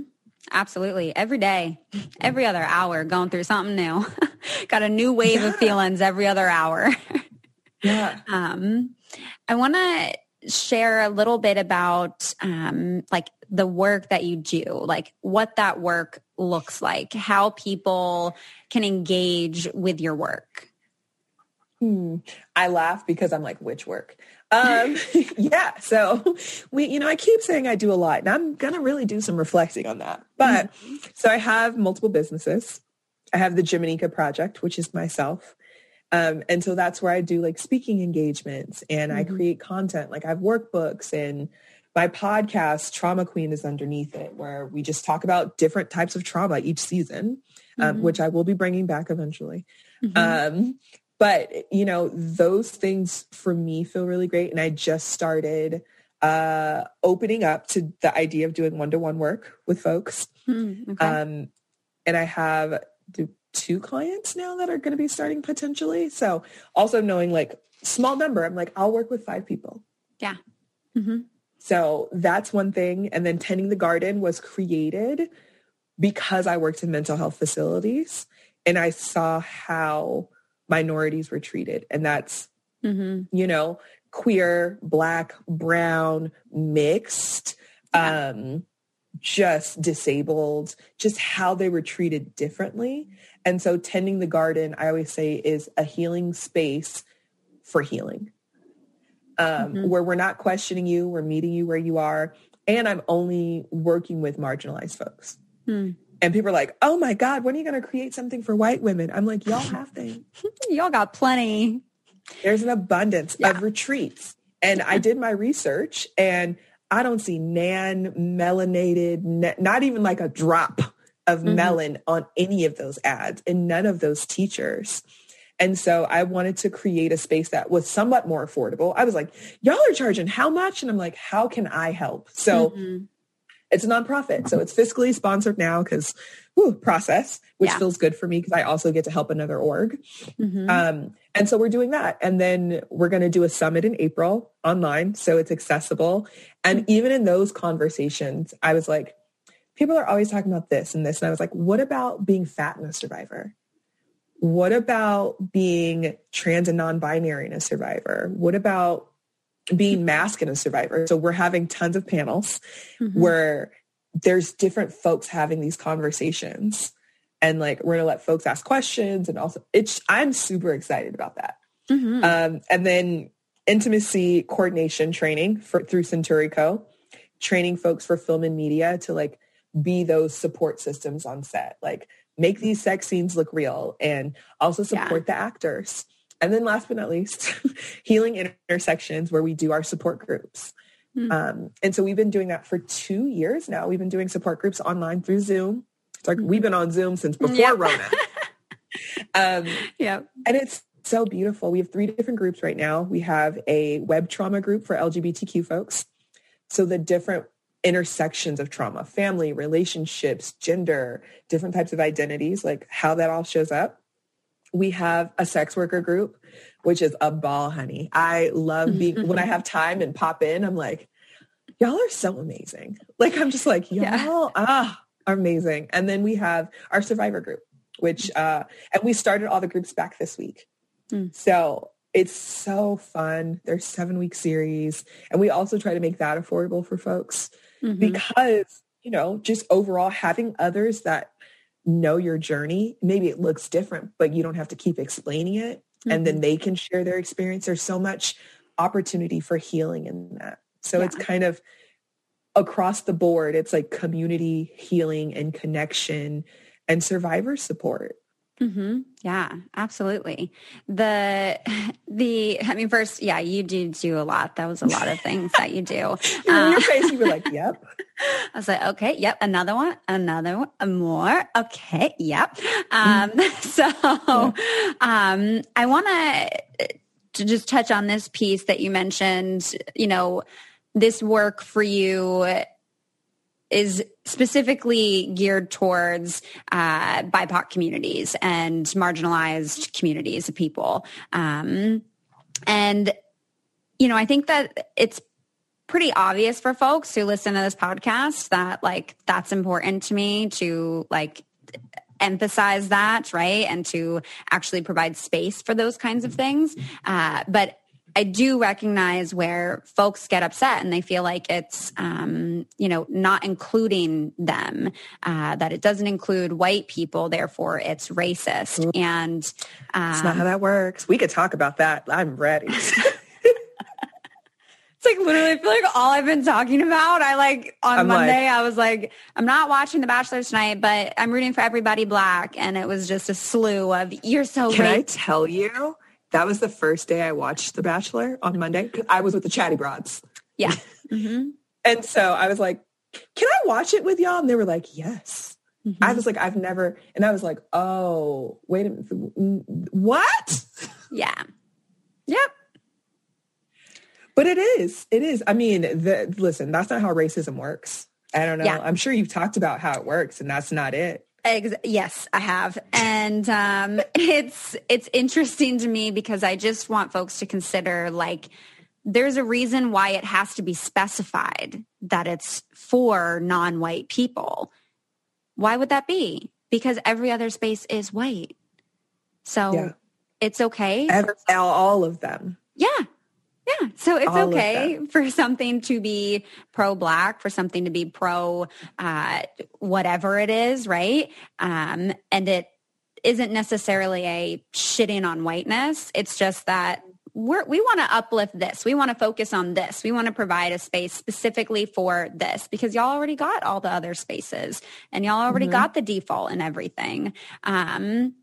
Absolutely. Every day, every other hour, going through something new. Got a new wave yeah. of feelings every other hour. yeah. Um, I want to share a little bit about um, like the work that you do, like what that work looks like, how people can engage with your work. Hmm. I laugh because I'm like, which work? Um, yeah. So we, you know, I keep saying I do a lot and I'm going to really do some reflecting on that. But mm-hmm. so I have multiple businesses. I have the Jimanekia project, which is myself. Um, and so that's where I do like speaking engagements and mm-hmm. I create content. Like I have workbooks and my podcast, Trauma Queen, is underneath it, where we just talk about different types of trauma each season, um, mm-hmm. which I will be bringing back eventually. Mm-hmm. Um, but, you know, those things for me feel really great. And I just started uh, opening up to the idea of doing one-to-one work with folks. Mm, okay. um, and I have two clients now that are going to be starting potentially. So also knowing like small number, I'm like, I'll work with five people. Yeah. Mm-hmm. So that's one thing. And then tending the garden was created because I worked in mental health facilities and I saw how minorities were treated. And that's, mm-hmm. you know, queer, black, brown, mixed. Yeah. Um, just disabled, just how they were treated differently. And so tending the garden, I always say, is a healing space for healing. Um, mm-hmm. Where we're not questioning you, we're meeting you where you are. And I'm only working with marginalized folks. Mm. And people are like, oh my God, when are you going to create something for white women? I'm like, y'all have things. y'all got plenty. There's an abundance yeah. of retreats. And I did my research and I don't see nan melanated, not even like a drop of mm-hmm. melon on any of those ads and none of those teachers. And so I wanted to create a space that was somewhat more affordable. I was like, y'all are charging how much? And I'm like, how can I help? So mm-hmm. It's a nonprofit. So it's fiscally sponsored now because process, which yeah. feels good for me because I also get to help another org. Mm-hmm. Um, and so we're doing that. And then we're going to do a summit in April online. So it's accessible. And mm-hmm. even in those conversations, I was like, people are always talking about this and this. And I was like, what about being fat and a survivor? What about being trans and non-binary and a survivor? What about being masc and a survivor? So we're having tons of panels mm-hmm. where there's different folks having these conversations and like we're gonna let folks ask questions and also it's i'm super excited about that mm-hmm. um, and then intimacy coordination training for through centurico training folks for film and media to like be those support systems on set like make these sex scenes look real and also support yeah. the actors and then last but not least healing intersections where we do our support groups mm-hmm. um, and so we've been doing that for two years now we've been doing support groups online through zoom it's like we've been on Zoom since before yep. Rona. um, yeah. And it's so beautiful. We have three different groups right now. We have a web trauma group for LGBTQ folks. So the different intersections of trauma, family, relationships, gender, different types of identities, like how that all shows up. We have a sex worker group, which is a ball, honey. I love being, when I have time and pop in, I'm like, y'all are so amazing. Like, I'm just like, y'all, yeah. ah, amazing. And then we have our survivor group, which uh, and we started all the groups back this week. Mm. So it's so fun. There's seven week series, and we also try to make that affordable for folks mm-hmm. because you know just overall having others that know your journey. Maybe it looks different, but you don't have to keep explaining it, mm-hmm. and then mm-hmm. they can share their experience. There's so much opportunity for healing in that. So yeah. it's kind of across the board. It's like community healing and connection and survivor support. Mm-hmm. Yeah, absolutely. The the I mean, first, yeah, you do do a lot. That was a lot of things that you do. In uh, your face, you were like, "Yep." I was like, "Okay, yep, another one, another one, more." Okay, yep. Um, mm-hmm. so, um, I want to to just touch on this piece that you mentioned. You know, this work for you is specifically geared towards uh, BIPOC communities and marginalized communities of people. Um, and, you know, I think that it's pretty obvious for folks who listen to this podcast that like that's important to me to like emphasize that right and to actually provide space for those kinds of things uh, but I do recognize where folks get upset and they feel like it's, um, you know, not including them, uh, that it doesn't include white people, therefore it's racist. And uh, it's not how that works. We could talk about that. I'm ready. it's like literally, I feel like all I've been talking about. I like on I'm Monday, like, I was like, I'm not watching The Bachelor tonight, but I'm rooting for everybody black. And it was just a slew of, you're so Can I tell you? That was the first day I watched The Bachelor on Monday. I was with the Chatty Broads. Yeah. Mm-hmm. and so I was like, can I watch it with y'all? And they were like, yes. Mm-hmm. I was like, I've never, and I was like, oh, wait a minute. What? Yeah. Yep. But it is. It is. I mean, the, listen, that's not how racism works. I don't know. Yeah. I'm sure you've talked about how it works, and that's not it. Ex- yes, I have, and um, it's it's interesting to me because I just want folks to consider like there's a reason why it has to be specified that it's for non-white people. Why would that be? Because every other space is white, so yeah. it's okay. Every, all of them. Yeah, yeah. So it's All okay for something to be pro black, for something to be pro uh, whatever it is, right? Um, and it isn't necessarily a shitting on whiteness. It's just that we're, we want to uplift this. We want to focus on this. We want to provide a space specifically for this because y'all already got all the other spaces and y'all already mm-hmm. got the default and everything. Um,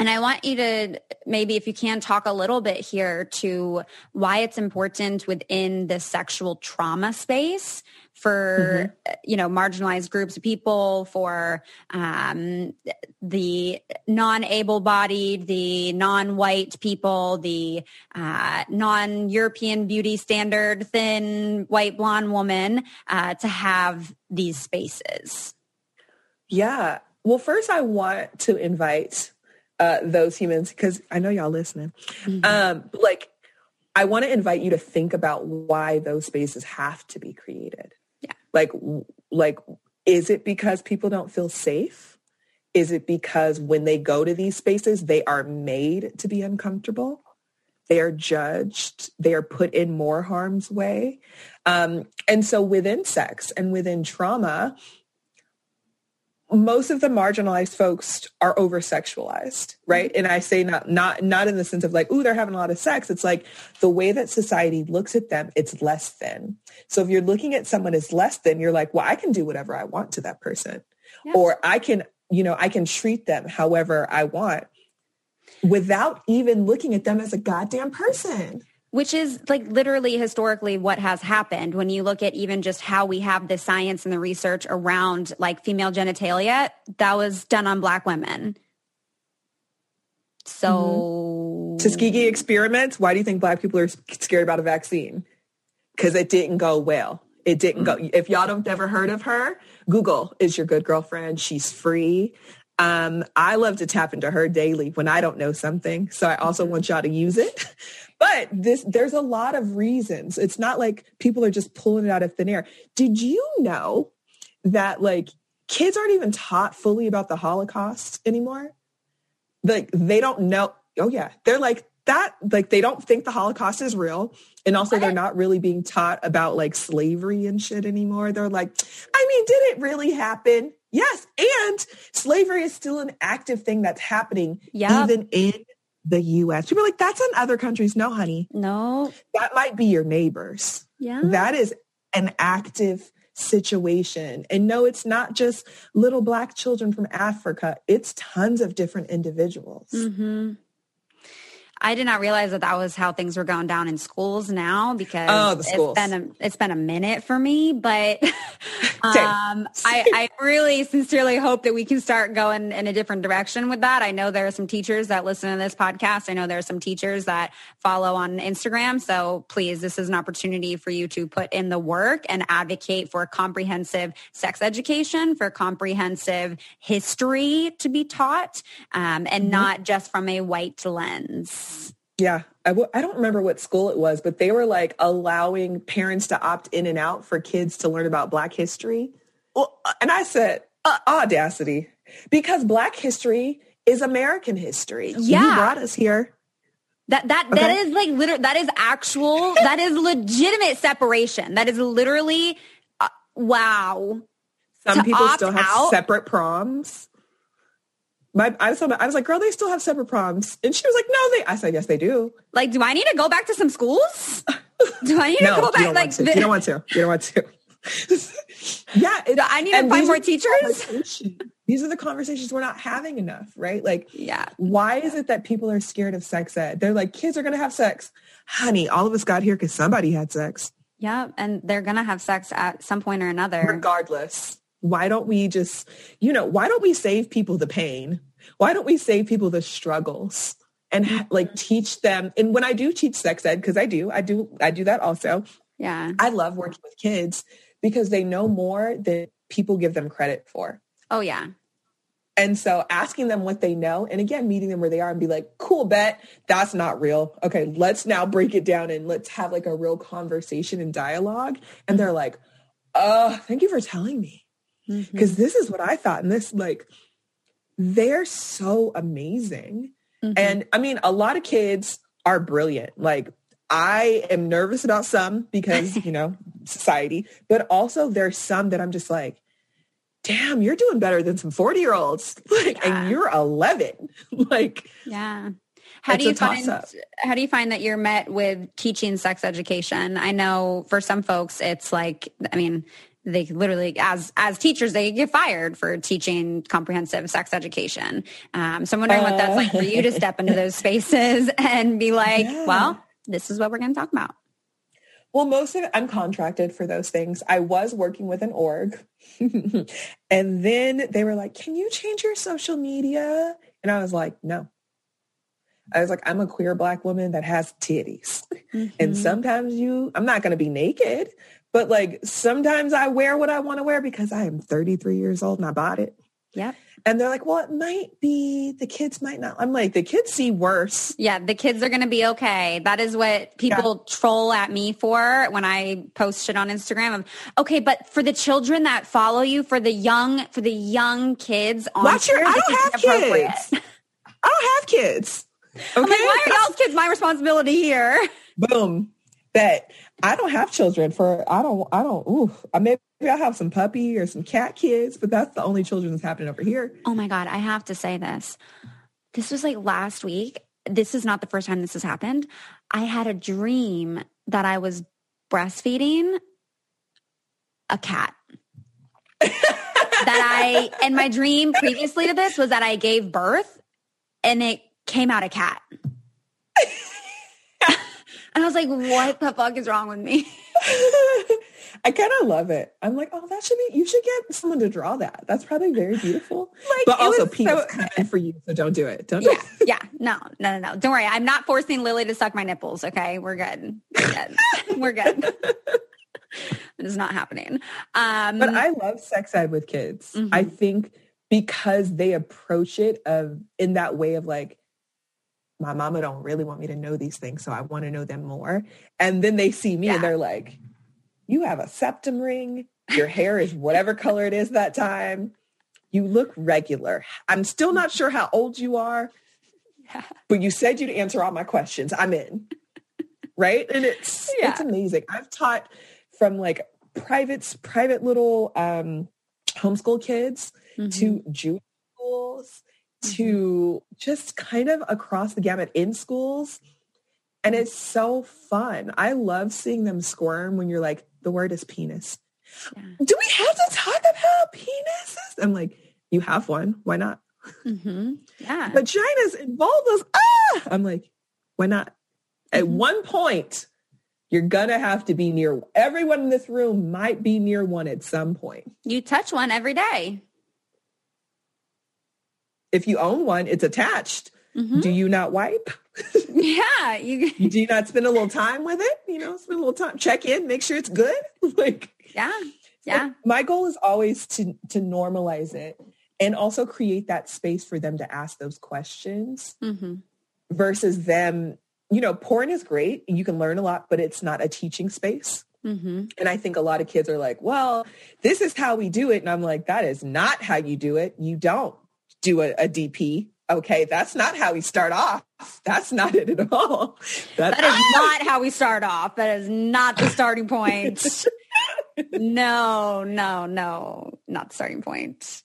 and I want you to maybe, if you can, talk a little bit here to why it's important within the sexual trauma space for mm-hmm. you know marginalized groups of people, for um, the non-able-bodied, the non-white people, the uh, non-European beauty standard, thin white blonde woman, uh, to have these spaces. Yeah. Well, first, I want to invite uh, those humans because I know y'all listening. Mm-hmm. Um, like, I want to invite you to think about why those spaces have to be created. Yeah. Like, like, is it because people don't feel safe? Is it because when they go to these spaces, they are made to be uncomfortable? They are judged. They are put in more harm's way. Um, and so within sex and within trauma, most of the marginalized folks are over sexualized right mm-hmm. and i say not not not in the sense of like ooh they're having a lot of sex. It's like the way that society looks at them it's less than. So if you're looking at someone as less than you're like well i can do whatever i want to that person. Yeah. or i can you know i can treat them however i want without even looking at them as a goddamn person which is like literally historically what has happened. When you look at even just how we have the science and the research around like female genitalia that was done on black women. So mm-hmm. tuskegee experiments why do you think black people are scared about a vaccine? Because it didn't go well. It didn't go if y'all don't ever heard of her google is your good girlfriend. She's free um, I love to tap into her daily when I don't know something. So I also want y'all to use it. But this, there's a lot of reasons. It's not like people are just pulling it out of thin air. Did you know that like kids aren't even taught fully about the Holocaust anymore? like they don't know. Oh yeah. They're like that, like they don't think the Holocaust is real. And also they're not really being taught about like slavery and shit anymore. They're like, I mean, did it really happen? Yes. And slavery is still an active thing that's happening yep. even in the US. People are like, that's in other countries. No, honey. No. That might be your neighbors. Yeah. That is an active situation. And no, it's not just little black children from Africa. It's tons of different individuals. Mm-hmm. I did not realize that that was how things were going down in schools now because oh, schools. it's been a, it's been a minute for me, but um, I, I really sincerely hope that we can start going in a different direction with that. I know there are some teachers that listen to this podcast. I know there are some teachers that follow on Instagram. So please, this is an opportunity for you to put in the work and advocate for comprehensive sex education, for comprehensive history to be taught, um, and mm-hmm. not just from a white lens. Yeah. I w- I don't remember what school it was, but they were like allowing parents to opt in and out for kids to learn about Black history. Well, uh, and I said, uh, audacity, because Black history is American history. Yeah. You brought us here. That that okay. that is like literally that is actual that is legitimate separation. That is literally uh, wow. Some to people still have out, separate proms my I was, I was like, girl, they still have separate proms. And she was like, no, they, I said, yes, they do. Like, do I need to go back to some schools? Do I need no, to go back? You like, the- you don't want to. You don't want to. yeah. It, I need to find more teachers. These are the conversations we're not having enough, right? Like, yeah. Why is it that people are scared of sex ed? They're like, kids are going to have sex. Honey, all of us got here because somebody had sex. Yeah. And they're going to have sex at some point or another. Regardless why don't we just, you know, why don't we save people the pain? Why don't we save people the struggles and mm-hmm. like teach them? And when I do teach sex ed, because I do, I do, I do that also. Yeah. I love working with kids because they know more than people give them credit for. Oh yeah. And so asking them what they know and again, meeting them where they are and be like, cool, bet that's not real. Okay, let's now break it down and let's have like a real conversation and dialogue. And they're like, oh, thank you for telling me because mm-hmm. this is what I thought. And this, like, they're so amazing. Mm-hmm. And I mean, a lot of kids are brilliant. Like, I am nervous about some because, you know, society, but also there's some that I'm just like, damn, you're doing better than some 40 year olds. Like, yeah. and you're 11. like, yeah. How do you find how do you find that you're met with teaching sex education? I know for some folks it's like I mean they literally as as teachers they get fired for teaching comprehensive sex education um, so i'm wondering uh, what that's like for you to step into those spaces and be like yeah. well this is what we're going to talk about well most of it i'm contracted for those things i was working with an org and then they were like can you change your social media and i was like no I was like, I'm a queer black woman that has titties. Mm-hmm. And sometimes you, I'm not going to be naked, but like sometimes I wear what I want to wear because I am 33 years old and I bought it. Yeah. And they're like, well, it might be, the kids might not. I'm like, the kids see worse. Yeah, the kids are going to be okay. That is what people yeah. troll at me for when I post shit on Instagram. Of, okay, but for the children that follow you, for the young, for the young kids on Watch your, I don't have kids. I don't have kids. Okay. I'm like, why are y'all's kids my responsibility here? Boom. Bet. I don't have children for I don't I don't ooh uh, maybe I have some puppy or some cat kids, but that's the only children that's happening over here. Oh my god, I have to say this. This was like last week. This is not the first time this has happened. I had a dream that I was breastfeeding a cat. that I and my dream previously to this was that I gave birth and it came out a cat. And I was like, what the fuck is wrong with me? I kind of love it. I'm like, oh, that should be, you should get someone to draw that. That's probably very beautiful. like, but also penis so, for you. So don't do it. Don't do yeah, it. yeah. No, no, no, no. Don't worry. I'm not forcing Lily to suck my nipples. Okay. We're good. We're good. We're good. it is not happening. Um, but I love sex ed with kids. Mm-hmm. I think because they approach it of in that way of like, my mama don't really want me to know these things, so I want to know them more. And then they see me yeah. and they're like, you have a septum ring. Your hair is whatever color it is that time. You look regular. I'm still not sure how old you are, Yeah. But you said you'd answer all my questions. I'm in. right? And it's yeah. it's amazing. I've taught from like private private little um homeschool kids mm-hmm. to Jewish schools. To just kind of across the gamut in schools. And it's so fun. I love seeing them squirm when you're like, the word is penis. Yeah. Do we have to talk about penises? I'm like, you have one. Why not? Mm-hmm. Yeah. Vaginas and vulvas. Ah! I'm like, why not? At mm-hmm. one point, you're gonna have to be near everyone in this room might be near one at some point. You touch one every day. If you own one, it's attached. Mm-hmm. Do you not wipe? yeah. You... Do you not spend a little time with it? You know, spend a little time, check in, make sure it's good. like Yeah. Yeah. My goal is always to to normalize it and also create that space for them to ask those questions mm-hmm. versus them you know porn is great you can learn a lot but it's not a teaching space mm-hmm. and i think a lot of kids are like well this is how we do it and i'm like that is not how you do it you don't do a, a dp okay that's not how we start off. That's not it at all. That, that is not how we start off. That is not the starting point. No no no not the starting point.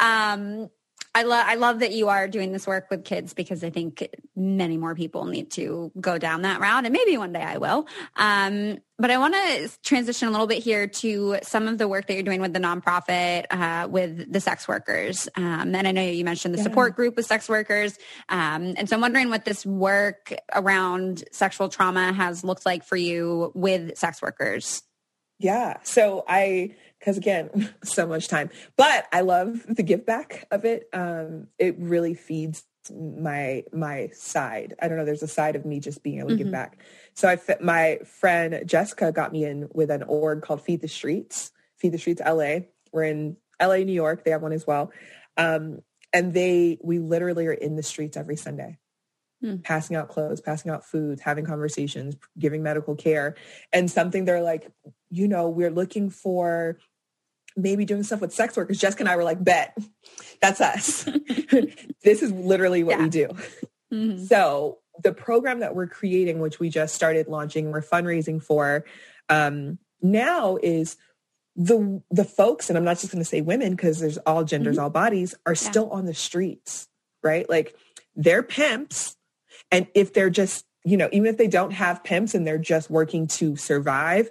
Um, I love I love that you are doing this work with kids because I think many more people need to go down that route, and maybe one day I will. Um, but I want to transition a little bit here to some of the work that you're doing with the nonprofit uh, with the sex workers. Um, and I know you mentioned the yeah. support group with sex workers, um, and so I'm wondering what this work around sexual trauma has looked like for you with sex workers. Yeah. So I because again, so much time. But I love the give back of it. Um, it really feeds my my side. I don't know. There's a side of me just being able to mm-hmm. give back. So I my friend Jessica got me in with an org called Feed the Streets. Feed the Streets LA. We're in LA, New York. They have one as well. Um, and they we literally are in the streets every Sunday. Hmm. Passing out clothes, passing out foods, having conversations, giving medical care, and something they're like, you know, we're looking for maybe doing stuff with sex workers. Jessica and I were like, bet, that's us. this is literally what yeah. we do. Mm-hmm. So the program that we're creating, which we just started launching, we're fundraising for um, now is the the folks, and I'm not just going to say women because there's all genders, mm-hmm. all bodies, are yeah. still on the streets, right? Like they're pimps, and if they're just you know, even if they don't have pimps and they're just working to survive,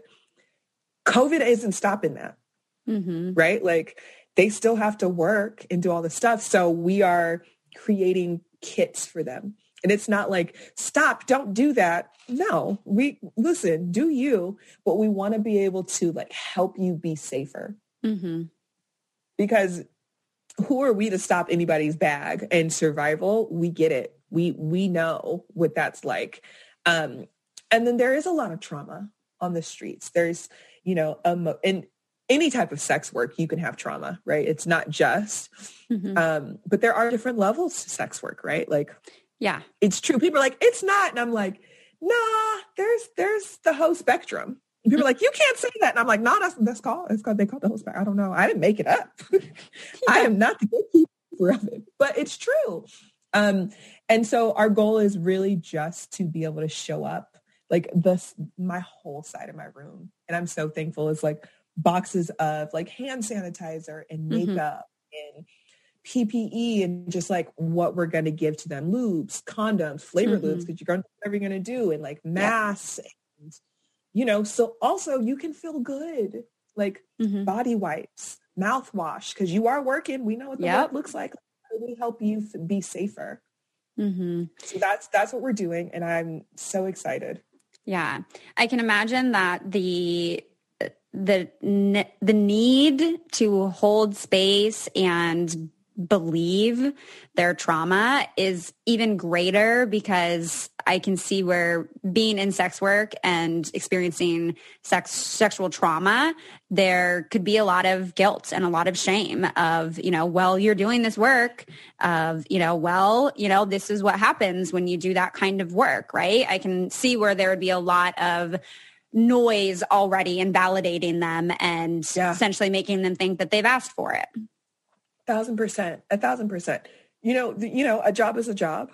COVID isn't stopping that mm-hmm. right? Like they still have to work and do all the stuff. So we are creating kits for them. And it's not like, stop, don't do that. No, we listen, do you, but we want to be able to like help you be safer. Mm-hmm. Because who are we to stop anybody's bag and survival? We get it. We we know what that's like. Um, and then there is a lot of trauma on the streets. There's, you know, um, and any type of sex work, you can have trauma, right? It's not just, mm-hmm. um, but there are different levels to sex work, right? Like, yeah, it's true. People are like, it's not. And I'm like, nah, there's, there's the whole spectrum. And people are like, you can't say that. And I'm like, no, that's, that's called, it's called, they call the whole spectrum. I don't know. I didn't make it up. I am not the gatekeeper of it, but it's true. Um, and so our goal is really just to be able to show up like this, my whole side of my room. And I'm so thankful is like, boxes of like hand sanitizer and mm-hmm. makeup mm-hmm. and PPE and just like what we're going to give to them lubes, condoms, flavor mm-hmm. lubes, because you're going to whatever you're going to do, and like masks, yeah. and you know. So also you can feel good, like mm-hmm. body wipes, mouthwash, because you are working. We know what the yep. work looks like. We help you be safer. Mm-hmm. So that's that's what we're doing, and I'm so excited. Yeah, I can imagine that the the the need to hold space and believe their trauma is even greater because I can see where being in sex work and experiencing sex sexual trauma there could be a lot of guilt and a lot of shame of you know well you're doing this work of you know well you know this is what happens when you do that kind of work right? I can see where there would be a lot of noise already and validating them and yeah. essentially making them think that they've asked for it. A Thousand percent, a thousand percent. You know, the, you know, a job is a job,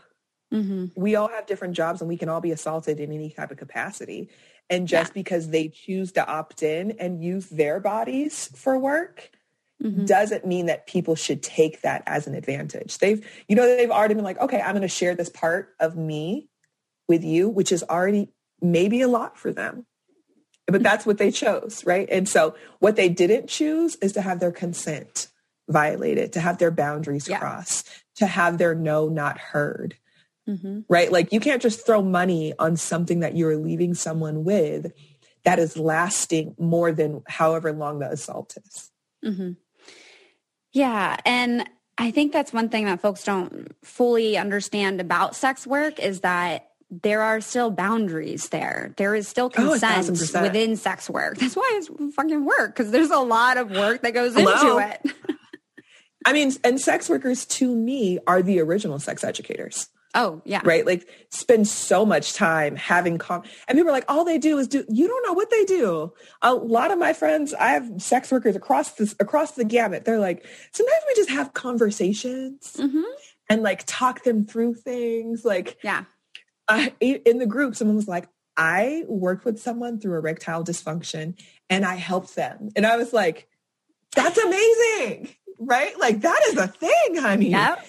Mm-hmm. We all have different jobs and we can all be assaulted in any type of capacity. And just yeah. because they choose to opt in and use their bodies for work mm-hmm. doesn't mean that people should take that as an advantage. They've, you know, they've already been like, okay, I'm going to share this part of me with you, which is already maybe a lot for them. But that's what they chose, right? And so what they didn't choose is to have their consent violated, to have their boundaries yeah. crossed, to have their no not heard. Mm-hmm. Right? Like you can't just throw money on something that you're leaving someone with that is lasting more than however long the assault is. Mm-hmm. Yeah. And I think that's one thing that folks don't fully understand about sex work is that there are still boundaries there. There is still oh, consent oh, within sex work. That's why it's fucking work because there's a lot of work that goes Hello? into it. I mean, and sex workers to me are the original sex educators. Oh, yeah. Right? Like spend so much time having com and people are like, all they do is do you don't know what they do. A lot of my friends, I have sex workers across this across the gamut. They're like, sometimes we just have conversations mm-hmm. and like talk them through things. Like yeah. I, in the group, someone was like, I worked with someone through erectile dysfunction and I helped them. And I was like, that's amazing. Right? Like that is a thing, honey. Yep.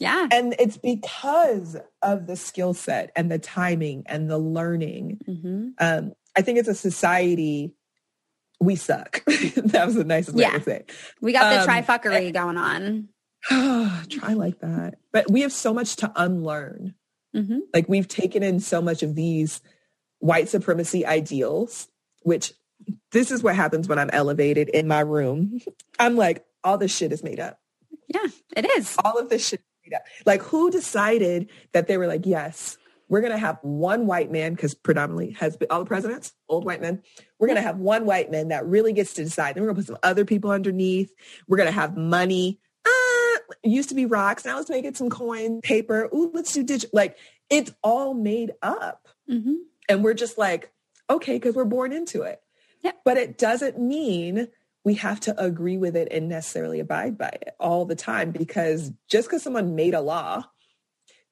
Yeah. And it's because of the skill set and the timing and the learning. Mm-hmm. Um, I think it's a society we suck. that was the nicest yeah. way to say it. We got the um, trifuckery and, going on. try like that. But we have so much to unlearn. Mm-hmm. Like we've taken in so much of these white supremacy ideals, which this is what happens when I'm elevated in my room. I'm like, all this shit is made up. Yeah, it is. All of this shit is made up. like who decided that they were like, yes, we're going to have one white man because predominantly has been all the presidents, old white men. We're going to have one white man that really gets to decide. Then we're going to put some other people underneath. We're going to have money. It used to be rocks. Now let's make it some coin, paper. Ooh, let's do digital. Like it's all made up. Mm-hmm. And we're just like, okay, because we're born into it. Yeah. But it doesn't mean we have to agree with it and necessarily abide by it all the time because just because someone made a law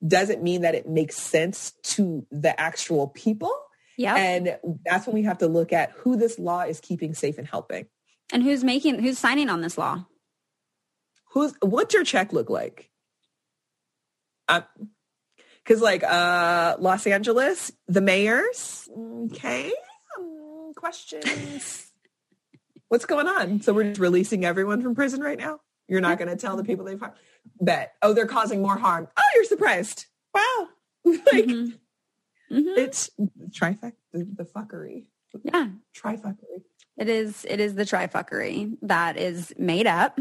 doesn't mean that it makes sense to the actual people. Yeah. And that's when we have to look at who this law is keeping safe and helping. And who's making who's signing on this law? Who's what's your check look like? Uh, Cause like uh Los Angeles, the mayors, okay, um, questions. What's going on? So we're just releasing everyone from prison right now? You're not going to tell the people they've harmed? Bet. Oh, they're causing more harm. Oh, you're surprised. Wow. like mm-hmm. Mm-hmm. it's trifecta, the, fuckery. Yeah. Trifectory. It is, it is the trifectory that is made up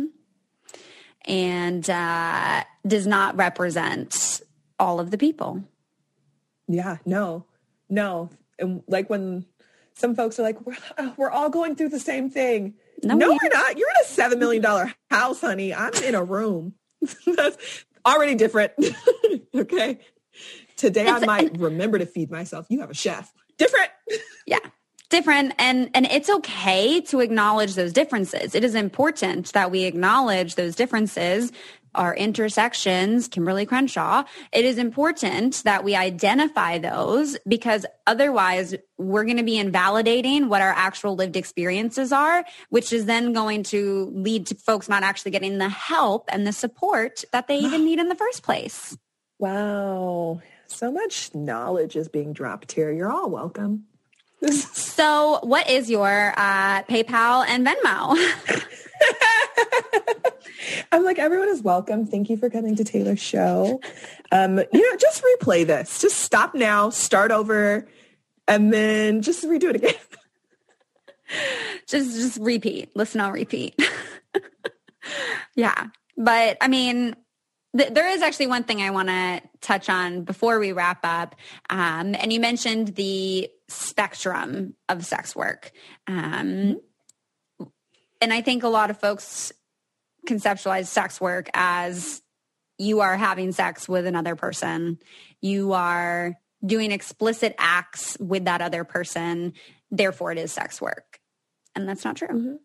and uh, does not represent all of the people. Yeah, no, no. And like when some folks are like, we're, uh, we're all going through the same thing. No, no we're not. You're in a $7 million house, honey. I'm in a room. That's already different. okay. Today it's, I might and, remember to feed myself. You have a chef. Different. yeah different and and it's okay to acknowledge those differences it is important that we acknowledge those differences our intersections, Kimberlé Crenshaw, it is important that we identify those because otherwise we're going to be invalidating what our actual lived experiences are, which is then going to lead to folks not actually getting the help and the support that they even need in the first place. Wow. So much knowledge is being dropped here. You're all welcome. So what is your uh, PayPal and Venmo? I'm like, everyone is welcome. Thank you for coming to Taylor's show. Um, you know, just replay this. Just stop now, start over, and then just redo it again. just just repeat. Listen on repeat. yeah. But I mean, th- there is actually one thing I want to touch on before we wrap up. Um, and you mentioned the spectrum of sex work. Um, mm-hmm and I think a lot of folks conceptualize sex work as you are having sex with another person. You are doing explicit acts with that other person. Therefore, it is sex work. And that's not true. Mm-hmm.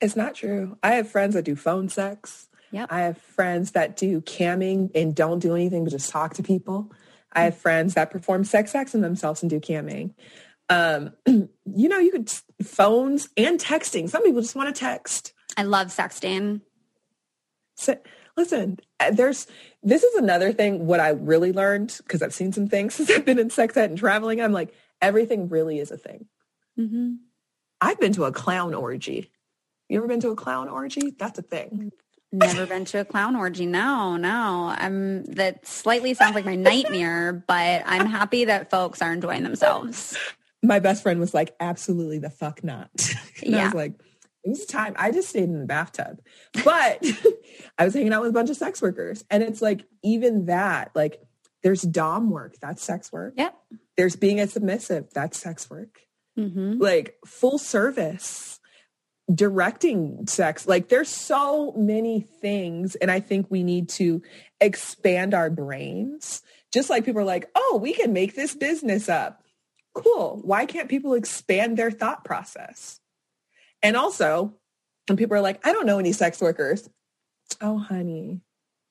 It's not true. I have friends that do phone sex. Yep. I have friends that do camming and don't do anything but just talk to people. I have friends that perform sex acts on themselves and do camming. Um, you know, you could phones and texting. Some people just want to text. I love sexting. So, listen, uh, there's this is another thing. What I really learned because I've seen some things since I've been in sex ed and traveling. I'm like, everything really is a thing. Mm-hmm. I've been to a clown orgy. You ever been to a clown orgy? That's a thing. Never been to a clown orgy. No, no. I'm that slightly sounds like my nightmare, but I'm happy that folks are enjoying themselves. My best friend was like, absolutely the fuck not. yeah. I was like, it was time. I just stayed in the bathtub. But I was hanging out with a bunch of sex workers. And it's like, even that, like, there's Dom work. That's sex work. Yep. There's being a submissive. That's sex work. Mm-hmm. Like, full service directing sex. Like there's so many things. And I think we need to expand our brains. Just like people are like, oh, we can make this business up. Cool. Why can't people expand their thought process? And also, when people are like, I don't know any sex workers. Oh, honey.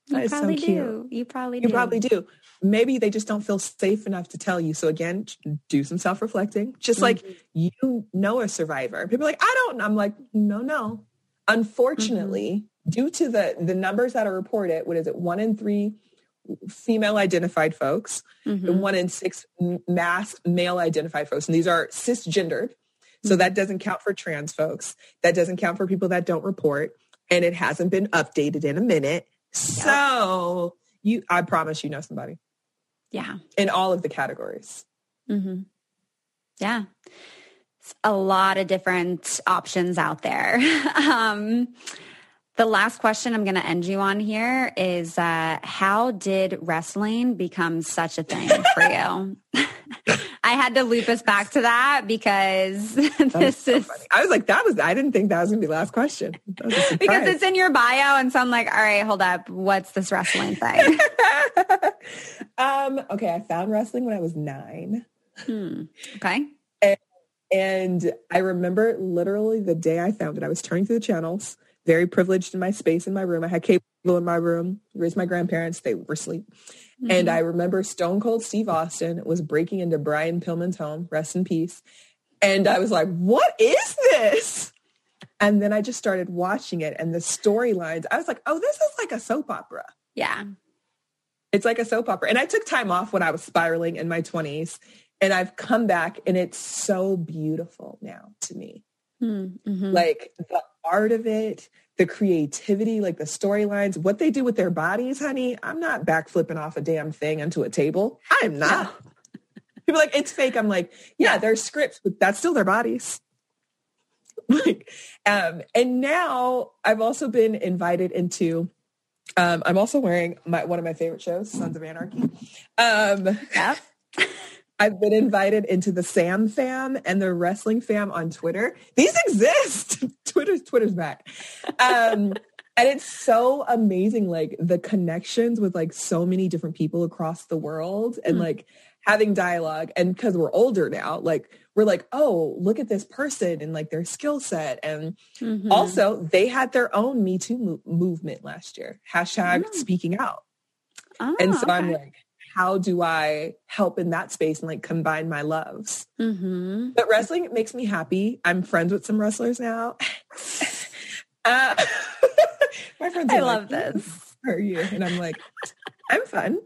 That you probably so do. You probably do. You probably do maybe they just don't feel safe enough to tell you. So again, do some self-reflecting. Just mm-hmm. like you know a survivor. People are like, I don't. I'm like, no, no. Unfortunately, mm-hmm. due to the the numbers that are reported, what is it? One in three female identified folks mm-hmm. and one in six masc male identified folks. And these are cisgendered. So mm-hmm. that doesn't count for trans folks. That doesn't count for people that don't report. And it hasn't been updated in a minute. So you, I promise you know somebody. Yeah. In all of the categories. Mm-hmm. Yeah. It's a lot of different options out there. um, the last question I'm going to end you on here is uh, how did wrestling become such a thing for you? I had to loop us back to that because this so is. Funny. I was like, that was. I didn't think that was going to be the last question. because it's in your bio, and so I'm like, all right, hold up, what's this wrestling thing? um. Okay, I found wrestling when I was nine. Hmm. Okay. And, and I remember literally the day I found it. I was turning through the channels very privileged in my space in my room. I had cable in my room, raised my grandparents. They were asleep. Mm-hmm. And I remember Stone Cold Steve Austin was breaking into Brian Pillman's home, rest in peace. And I was like, what is this? And then I just started watching it and the storylines. I was like, oh, this is like a soap opera. Yeah. It's like a soap opera. And I took time off when I was spiraling in my 20s. And I've come back and it's so beautiful now to me. Mm-hmm. Like the art of it, the creativity, like the storylines, what they do with their bodies, honey. I'm not backflipping off a damn thing onto a table. I'm not. People like, it's fake. I'm like, yeah, there's scripts, but that's still their bodies. like, um, and now I've also been invited into um, I'm also wearing my one of my favorite shows, Sons of Anarchy. Um, yeah. I've been invited into the Sam fam and the wrestling fam on Twitter. These exist. Twitter's Twitter's back. Um, and it's so amazing, like the connections with like so many different people across the world and mm. like having dialogue. And because we're older now, like we're like, oh, look at this person and like their skill set. And mm-hmm. also they had their own Me Too mo- movement last year. Hashtag oh. speaking out. Oh, and so okay. I'm like, how do I help in that space and like combine my loves? Mm-hmm. But wrestling makes me happy. I'm friends with some wrestlers now. uh, my friends I love like, this. Are you? And I'm like, I'm fun.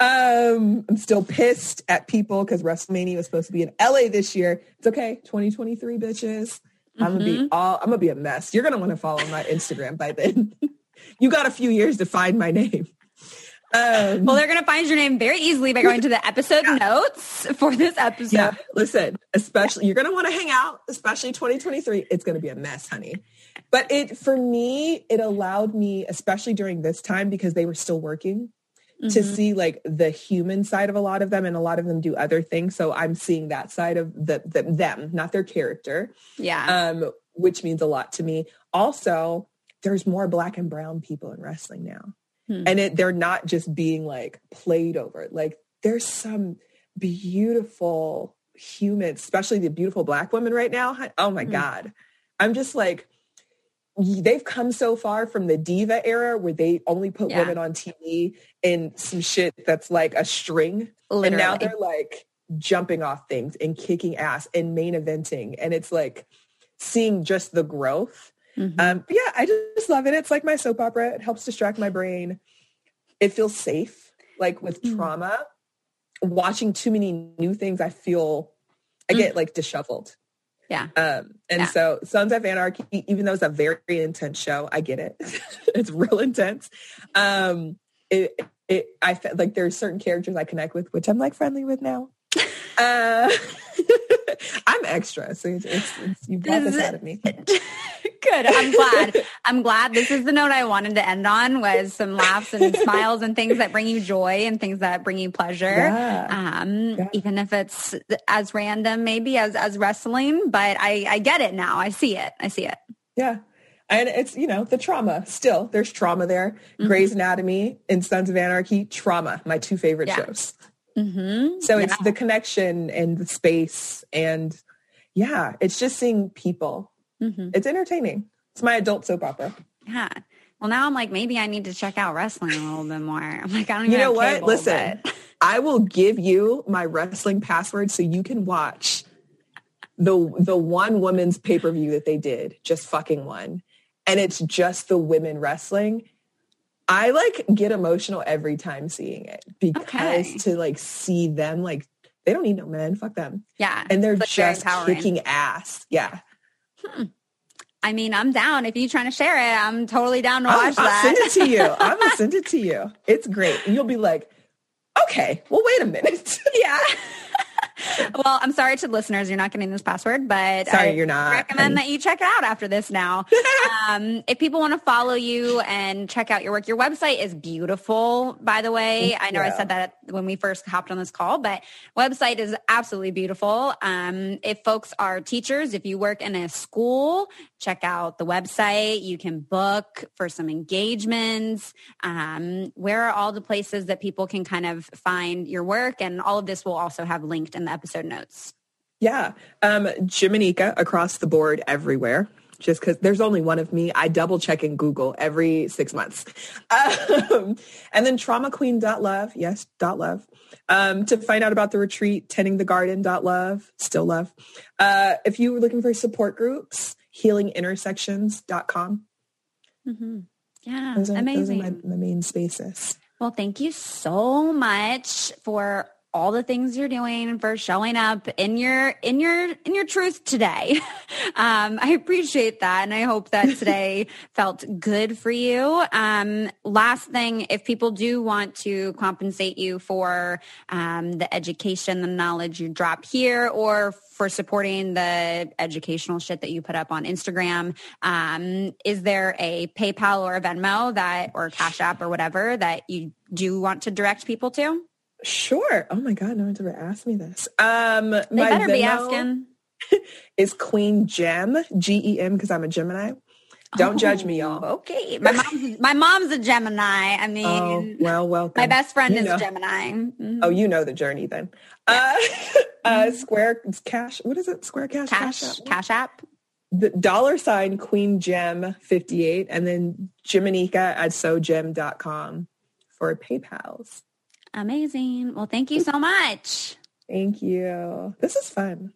Um, I'm still pissed at people because WrestleMania was supposed to be in LA this year. It's okay. 2023 bitches. I'm gonna be mm-hmm. all I'm gonna be a mess. You're gonna want to follow my Instagram by then. you got a few years to find my name. Um, well, they're going to find your name very easily by going to the episode yeah. notes for this episode. Yeah, listen, especially you're going to want to hang out, especially 2023. It's going to be a mess, honey. But it for me, it allowed me, especially during this time, because they were still working, mm-hmm. to see like the human side of a lot of them, and a lot of them do other things. So I'm seeing that side of the, the them, not their character. Yeah. Um, which means a lot to me. Also, there's more black and brown people in wrestling now. Hmm. And it, they're not just being like played over. Like there's some beautiful humans, especially the beautiful black women right now. Oh my hmm. God. I'm just like, they've come so far from the diva era where they only put yeah. women on TV in some shit that's like a string. Literally. And now they're like jumping off things and kicking ass and main eventing. And it's like seeing just the growth. Mm-hmm. Um, yeah, I just love it. It's like my soap opera. It helps distract my brain. It feels safe. Like with mm-hmm. trauma, watching too many new things, I feel I get mm-hmm. like disheveled. Yeah. Um, and yeah. so Sons of Anarchy, even though it's a very intense show, I get it. it's real intense. Um, it, it, I felt like there's certain characters I connect with, which I'm like friendly with now. Uh, I'm extra, so it's, it's, you brought this out of me. Good. I'm glad. I'm glad. This is the note I wanted to end on was some laughs and smiles and things that bring you joy and things that bring you pleasure. Yeah. Um, yeah. Even if it's as random, maybe as as wrestling, but I I get it now. I see it. I see it. Yeah. And it's, you know, the trauma still. There's trauma there. Mm-hmm. Grey's Anatomy and Sons of Anarchy, trauma, my two favorite yeah. shows. Mm-hmm. So it's the connection and the space and yeah, it's just seeing people Mm-hmm. It's entertaining. It's my adult soap opera. Yeah. Well, now I'm like, maybe I need to check out wrestling a little bit more. I'm like, I don't. Know. You know what? Cable, Listen, but... I will give you my wrestling password so you can watch the the one woman's pay per view that they did, just fucking one, and it's just the women wrestling. I like get emotional every time seeing it because okay. to like see them like they don't need no men, fuck them. Yeah, and they're just kicking ass. Yeah. Hmm. I mean, I'm down. If you're trying to share it, I'm totally down to watch I'll, that. I'll send it to you. I'm gonna send it to you. It's great. And you'll be like, okay, well, wait a minute. yeah. Well, I'm sorry to listeners, you're not getting this password, but sorry, I you're not. Recommend and... that you check it out after this. Now, um, if people want to follow you and check out your work, your website is beautiful. By the way, I know. I said that when we first hopped on this call, but website is absolutely beautiful. Um, if folks are teachers, if you work in a school, check out the website. You can book for some engagements. Um, where are all the places that people can kind of find your work? And all of this will also have linked in the episode notes. Yeah. Um, Jimanekia across the board everywhere just because there's only one of me. I double check in Google every six months. Um, and then traumaqueen.love. Yes, dot love. Um, to find out about the retreat, tending the garden dot love. Still love. Uh, if you were looking for support groups, healingintersections.com. Mm-hmm. Yeah, those are, amazing. Those are my, my main spaces. Well, thank you so much for all the things you're doing for showing up in your in your in your truth today. Um, I appreciate that, and I hope that today felt good for you. Um, last thing, if people do want to compensate you for um, the education, the knowledge you drop here, or for supporting the educational shit that you put up on Instagram, um, is there a PayPal or a Venmo that or Cash App or whatever that you do want to direct people to? Sure. Oh my God, no one's ever asked me this. Um, they my better Venmo be asking. is Queen Gem, G-E-M, because I'm a Gemini. Don't oh, judge me, y'all. Oh, okay. My mom's, my mom's a Gemini. I mean, oh, well, welcome. My best friend you is know. Gemini. Mm-hmm. Oh, you know the journey then. Yeah. Uh, uh, Square Cash. What is it? Square Cash. Cash. Cash App. Cash app? The dollar sign Queen Gem 58 and then Jimanekia at sogem.com for PayPal's. Amazing. Well, thank you so much. Thank you. This is fun.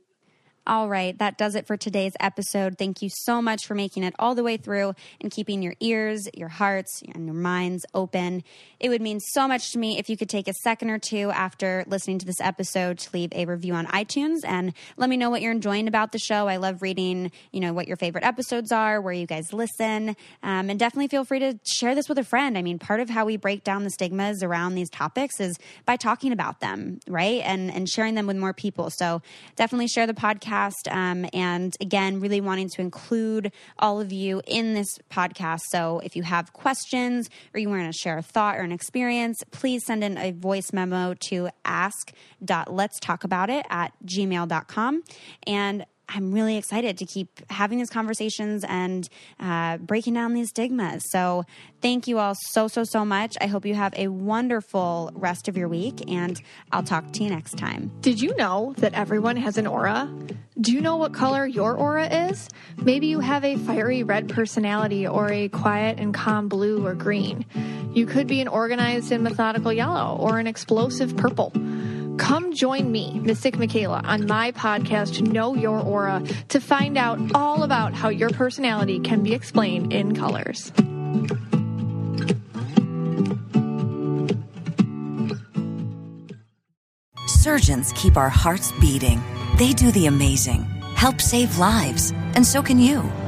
All right, that does it for today's episode. Thank you so much for making it all the way through and keeping your ears, your hearts, and your minds open. It would mean so much to me if you could take a second or two after listening to this episode to leave a review on iTunes and let me know what you're enjoying about the show. I love reading, you know, what your favorite episodes are, where you guys listen, um, and definitely feel free to share this with a friend. I mean, part of how we break down the stigmas around these topics is by talking about them, right, and and sharing them with more people. So definitely share the podcast podcast. Um, and again, really wanting to include all of you in this podcast. So if you have questions or you want to share a thought or an experience, please send in a voice memo to ask.letstalkabout it at gmail.com. And I'm really excited to keep having these conversations and uh, breaking down these stigmas. So thank you all so, so, so much. I hope you have a wonderful rest of your week, and I'll talk to you next time. Did you know that everyone has an aura? Do you know what color your aura is? Maybe you have a fiery red personality or a quiet and calm blue or green. You could be an organized and methodical yellow or an explosive purple. Come join me, Mystic Michaela, on my podcast, Know Your Aura, to find out all about how your personality can be explained in colors. Surgeons keep our hearts beating. They do the amazing, help save lives, and so can you.